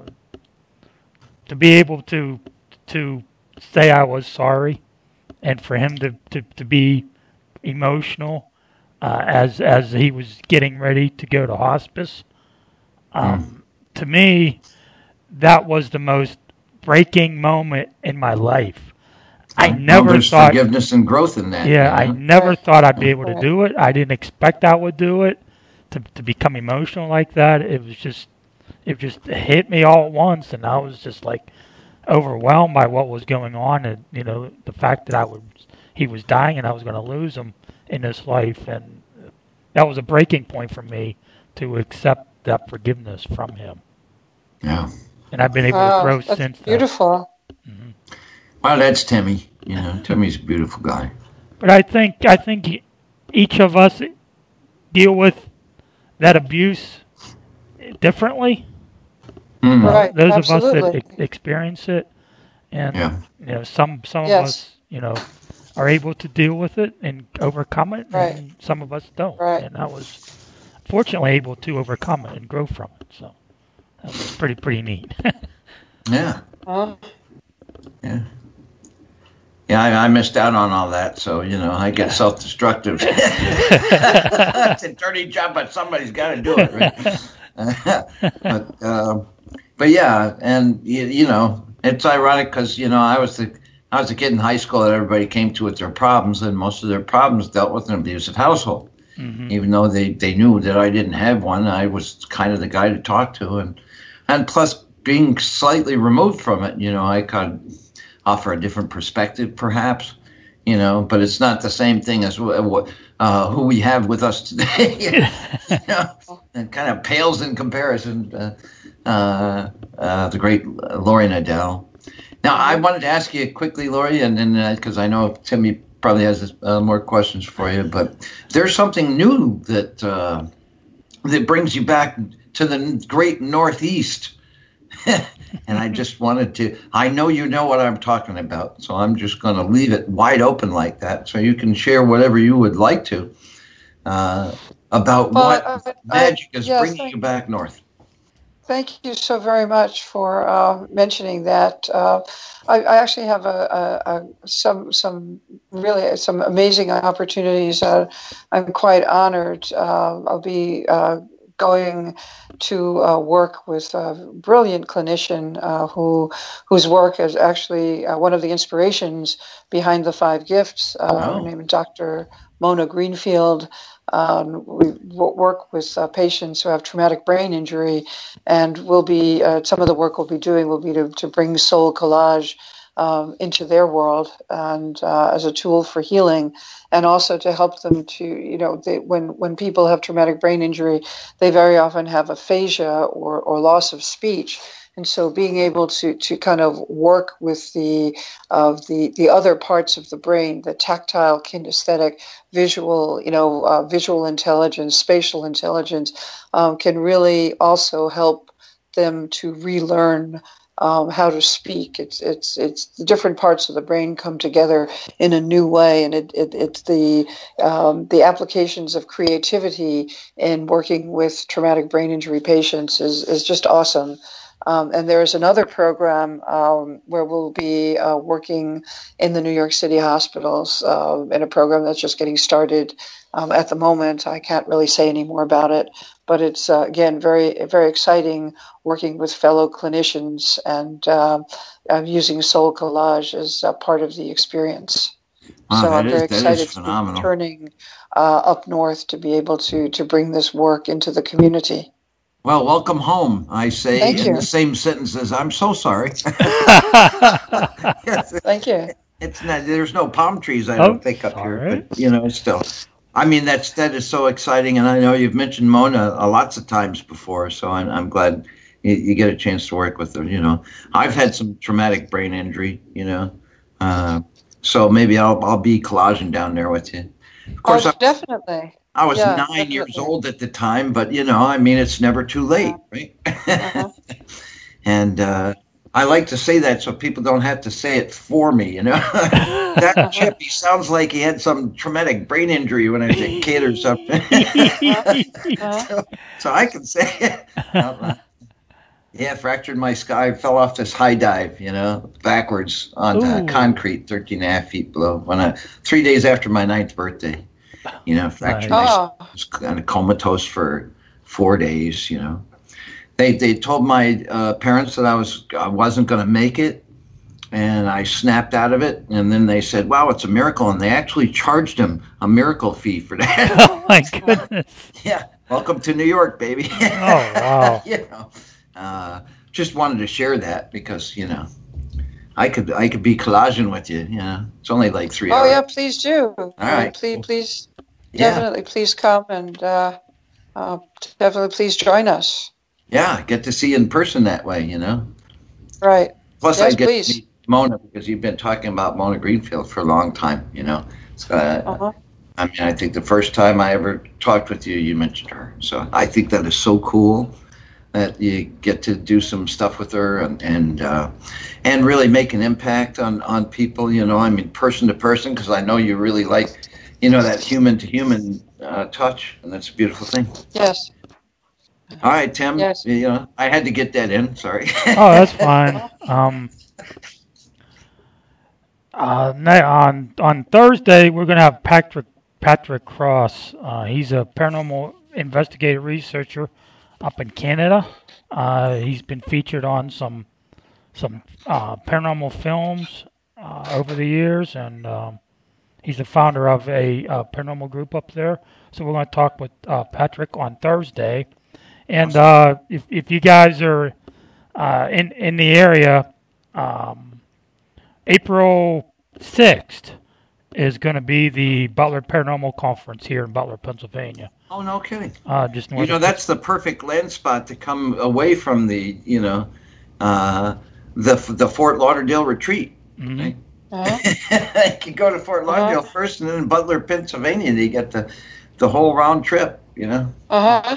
to be able to to say I was sorry and for him to, to, to be emotional uh, as as he was getting ready to go to hospice. Um, To me, that was the most breaking moment in my life. I Well, never thought forgiveness and growth in that. yeah, I you know? never thought I'd be able to do it. I didn't expect I would do it. To to become emotional like that, it was just it just hit me all at once, and I was just like overwhelmed by what was going on, and you know the fact that I would he was dying and I was going to lose him in this life, and that was a breaking point for me to accept that forgiveness from him. Yeah. And I've been able Wow, to grow that's since then. beautiful. Well, that's Timmy. You know, Timmy's a beautiful guy. But I think I think each of us deal with that abuse differently. Mm. Right, Those of us that e- experience it, and Yeah. you know, some some Yes. of us, you know, are able to deal with it and overcome it, Right. and some of us don't. Right. And I was fortunately able to overcome it and grow from it. So that was pretty pretty neat. Yeah. Huh? Yeah. Yeah, I, I missed out on all that, so you know I get self-destructive. it's a dirty job, but somebody's got to do it, right? but um, but yeah, and you, you know it's ironic because you know I was the I was a kid in high school that everybody came to with their problems, and most of their problems dealt with an abusive household. Even though they, they knew that I didn't have one, I was kind of the guy to talk to, and and plus being slightly removed from it, you know, I could offer a different perspective, perhaps, you know, but it's not the same thing as uh, who we have with us today. you know, it kind of pales in comparison. Uh, uh, uh, the great Laurie Nadel. Now, I wanted to ask you quickly, Laurie, and then because I know Timmy probably has uh, more questions for you, but there's something new that uh, that brings you back to the great Northeast. and I just wanted to, I know you know what I'm talking about, so I'm just going to leave it wide open like that so you can share whatever you would like to uh, about what I- I- magic is yes, bringing you back north. Thank you so very much for uh, mentioning that. Uh, I, I actually have a, a, a some some really some amazing opportunities. Uh, I'm quite honored. Uh, I'll be uh, going to uh, work with a brilliant clinician uh, who whose work is actually uh, one of the inspirations behind the five gifts. Uh, Her Oh. name is Dr. Mona Greenfield. Um, we work with uh, patients who have traumatic brain injury, and we'll be uh, some of the work we'll be doing will be to, to bring SoulCollage um, into their world and uh, as a tool for healing, and also to help them to you know they, when when people have traumatic brain injury, they very often have aphasia or, or loss of speech. And so, being able to, to kind of work with the of the the other parts of the brain, the tactile, kinesthetic, visual, you know, uh, visual intelligence, spatial intelligence, um, can really also help them to relearn um, how to speak. It's it's it's the different parts of the brain come together in a new way, and it, it it's the um, the applications of creativity in working with traumatic brain injury patients is is just awesome. Um, and there is another program um, where we'll be uh, working in the New York City hospitals uh, in a program that's just getting started um, at the moment. I can't really say any more about it, but it's uh, again very very exciting working with fellow clinicians and uh, uh, using SoulCollage as a part of the experience. Wow, so I'm very is excited to be returning uh, up north to be able to to bring this work into the community. Well, welcome home, I say Thank in you. the same sentence as I'm so sorry. Thank you. It's not. There's no palm trees. I Oh, don't think up here, but you know, still. I mean, that's that is so exciting, and I know you've mentioned Mona uh, lots of times before, so I'm, I'm glad you, you get a chance to work with her, You know, I've had some traumatic brain injury. You know, uh, so maybe I'll I'll be collaging down there with you. Of course, oh, definitely. I was Yeah, nine definitely. years old at the time, but you know, I mean, it's never too late, right? Uh-huh. and uh, I like to say that so people don't have to say it for me. You know, that chip, he sounds like he had some traumatic brain injury when I was a kid or something. so, so I can say it. Yeah, fractured my sky, fell off this high dive, you know, backwards Ooh. concrete, 13 and a half feet below. When I, three days after my ninth birthday, you know, fractured my Oh, was kind of comatose for four days. You know, they they told my uh, parents that I was I wasn't going to make it, and I snapped out of it. And then they said, "Wow, it's a miracle!" And they actually charged him a miracle fee for that. Oh my goodness. yeah, welcome to New York, baby. Oh wow. you know, uh, just wanted to share that because you know. I could I could be collaging with you. You know, it's only like three oh hours. Oh, yeah, please do. All right. Please, please, Yeah. definitely, please come and uh, uh, definitely please join us. Yeah, get to see you in person that way. You know. Right. Plus, Yes, I get please. to meet Mona because you've been talking about Mona Greenfield for a long time. You know, so, uh, Uh-huh. I mean, I think the first time I ever talked with you, you mentioned her. So I think that is so cool that you get to do some stuff with her and and uh, and really make an impact on on people. You know, I mean, person to person, because I know you really like, you know, that human to human uh, touch, and that's a beautiful thing. Yes. All right, Tim. Yes. You know, I had to get that in. Sorry. Oh, that's fine. Um, uh, on on Thursday, we're gonna have Patrick Patrick Cross. Uh, he's a paranormal investigative researcher up in Canada. Uh, he's been featured on some some uh, paranormal films uh, over the years, and um, he's the founder of a uh, paranormal group up there. So we're going to talk with uh, Patrick on Thursday. And uh, if if you guys are uh, in in the area, um, April sixth is going to be the Butler Paranormal Conference here in Butler, Pennsylvania. Oh, no kidding. Uh, just You know, that's the perfect land spot to come away from the, you know, uh, the the Fort Lauderdale retreat. Mhm. Uh-huh. you can go to Fort Lauderdale first, and then Butler, Pennsylvania, you get the the whole round trip. You know. Uh-huh.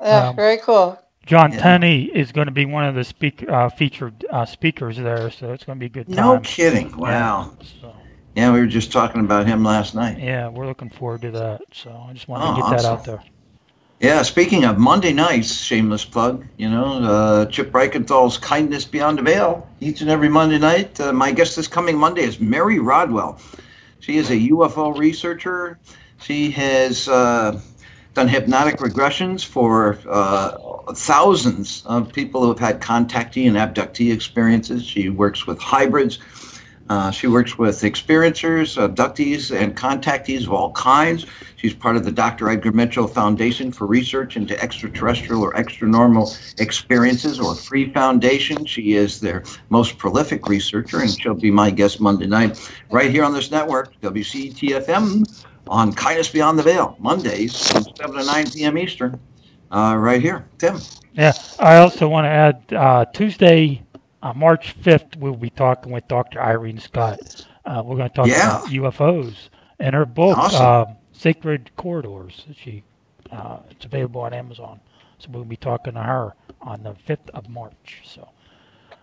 Yeah, Um, very cool. John Yeah. Tenney is going to be one of the speak uh, featured uh, speakers there, so it's going to be a good time. No kidding. Wow. So, Yeah, we were just talking about him last night. yeah, we're looking forward to that. So I just wanted Oh, to get that out there. Yeah, speaking of Monday nights, shameless plug, you know, uh, Chip Reichenthal's Kindness Beyond the Veil, each and every Monday night. Uh, my guest this coming Monday is Mary Rodwell. She is a UFO researcher. She has uh, done hypnotic regressions for uh, thousands of people who have had contactee and abductee experiences. She works with hybrids. Uh, she works with experiencers, abductees, and contactees of all kinds. She's part of the Dr. Edgar Mitchell Foundation for Research into Extraterrestrial or Extranormal Experiences, or Free Foundation. She is their most prolific researcher, and she'll be my guest Monday night right here on this network, WCET.FM, on Kindness Beyond the Veil, Mondays from 7 to 9 p.m. Eastern, uh, right here. Tim. Yeah, I also want to add uh, Tuesday, uh, March 5th, we'll be talking with Dr. Irene Scott. Uh, we're going to talk Yeah. about UFOs and her book, Awesome. uh, Sacred Corridors. She, uh, it's available on Amazon. So we'll be talking to her on the 5th of March. So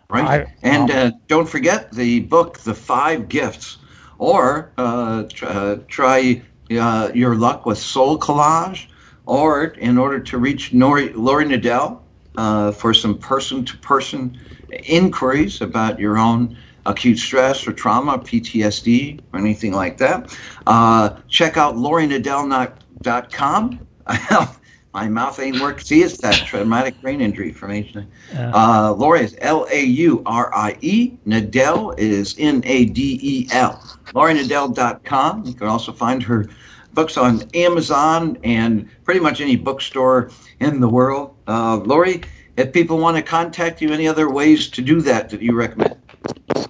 Right. I- and um, uh, don't forget the book, The Five Gifts, or uh, tr- uh, try uh, your luck with SoulCollage, or in order to reach Nori- Laurie Nadel uh, for some person to person inquiries about your own acute stress or trauma, PTSD, or anything like that, uh, check out laurienadel.com. My mouth ain't working. See, it's that traumatic brain injury from age nine. Uh, Laurie is L A U R I E. Nadel is N A D E L. LaurieNadel.com. You can also find her books on Amazon and pretty much any bookstore in the world. Uh, Laurie, if people want to contact you, any other ways to do that that you recommend? Uh,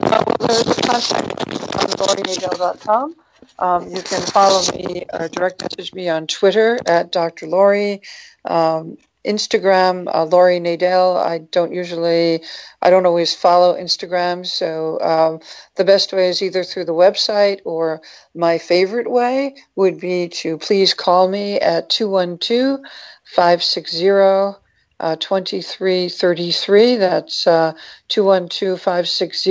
well, there's contact on LaurieNadel.com. Um, you can follow me, uh, direct message me on Twitter at Dr. Laurie. Um, Instagram, uh, Laurie Nadel. I don't usually, I don't always follow Instagram, so um, the best way is either through the website or my favorite way would be to please call me at 212 560 uh, 2333. That's uh, 212 560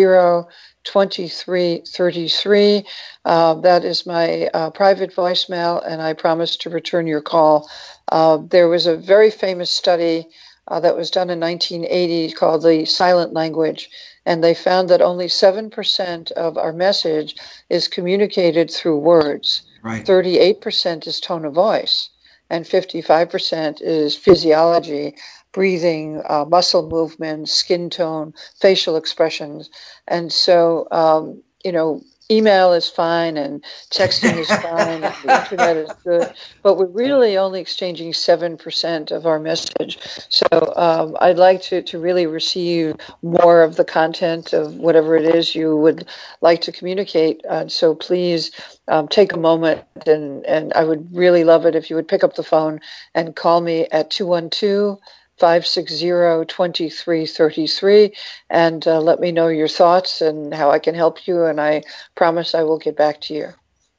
2333. Uh, that is my uh, private voicemail, and I promise to return your call. Uh, there was a very famous study uh, that was done in 1980 called the silent language, and they found that only 7% of our message is communicated through words. Right. 38% is tone of voice, and 55% is physiology breathing, uh, muscle movement, skin tone, facial expressions. And so, um, you know, email is fine and texting is fine and the internet is good, but we're really only exchanging 7% of our message. So um, I'd like to, to really receive more of the content of whatever it is you would like to communicate. Uh, so please um, take a moment and, and I would really love it if you would pick up the phone and call me at 212- 560-2333 and uh, let me know your thoughts and how I can help you and I promise I will get back to you.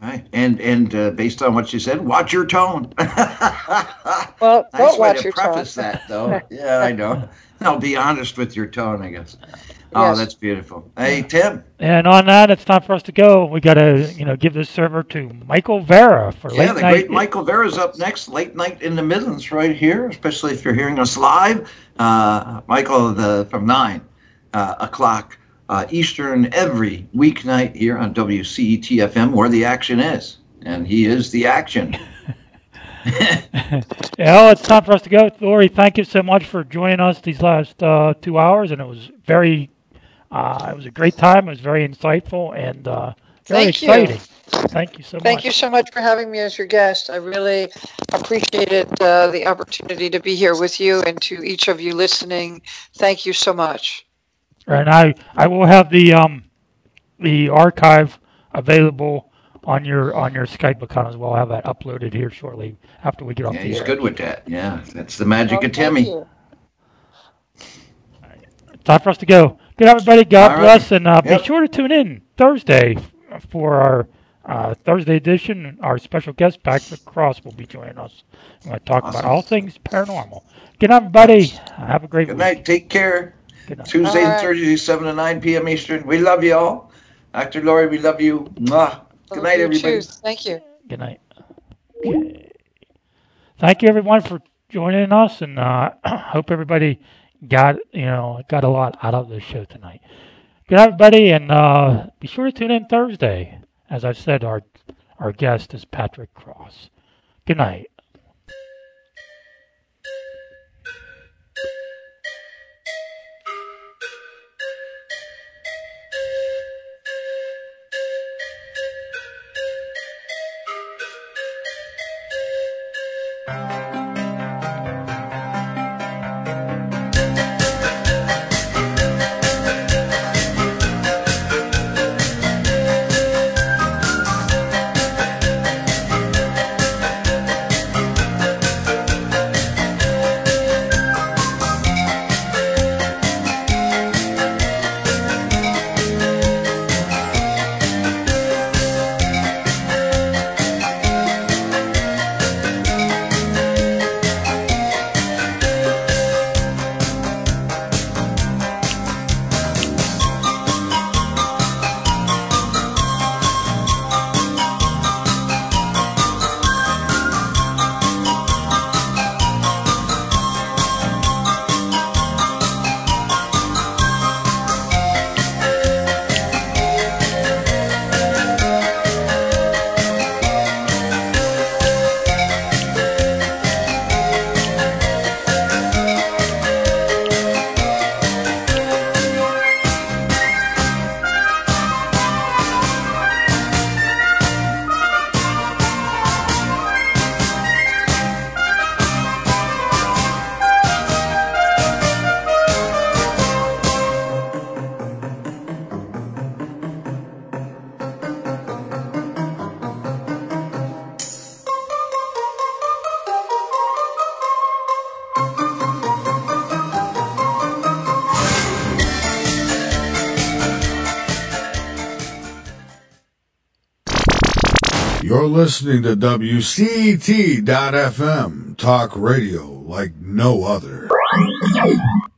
Right, and and uh, based on what you said, watch your tone. well, nice don't way watch to your preface tone. that, though. yeah, I know. I'll be honest with your tone, I guess. Oh, Yes. that's beautiful. Hey, Tim. And on that, it's time for us to go. We got to, you know, give this server to Michael Vara for Yeah, late the great Michael Vara's up next, late night in the Midlands, right here. Especially if you're hearing us live, uh, Michael, the from nine uh, o'clock uh, Eastern every weeknight here on WCET FM, where the action is, and he is the action. Yeah, well, it's time for us to go. Laurie, thank you so much for joining us these last uh, two hours, and it was very, uh, it was a great time. It was very insightful and uh, very Thank you. exciting. Thank you so Thank much. Thank you so much for having me as your guest. I really appreciated uh, the opportunity to be here with you and to each of you listening. Thank you so much. And I, I will have the um, the archive available on your on your Skype account as well. I'll have that uploaded here shortly after we get off the. Yeah, the he's air. good with that. Yeah, that's the magic Oh, of Timmy. thank you. Time for us to go. Good everybody. God All right. bless, and uh, Yep. be sure to tune in Thursday for our uh, Thursday edition. Our special guest Patrick Cross will be joining us. We're going to talk about all things paranormal. Good night, everybody. Have a great Good week. night. Take care. Good night. Tuesdays All and right. Thursdays, 7 to 9 p.m. Eastern. We love you all. Dr. Laurie, we love you. Mwah. Good Love night, you everybody. too. Thank you. Good night. Okay. Thank you everyone for joining us, and uh, hope everybody got you know got a lot out of the show tonight. Good night, everybody, and uh, be sure to tune in Thursday. As I've said, our our guest is Patrick Cross. Good night. Listening to WCET.FM, talk radio like no other.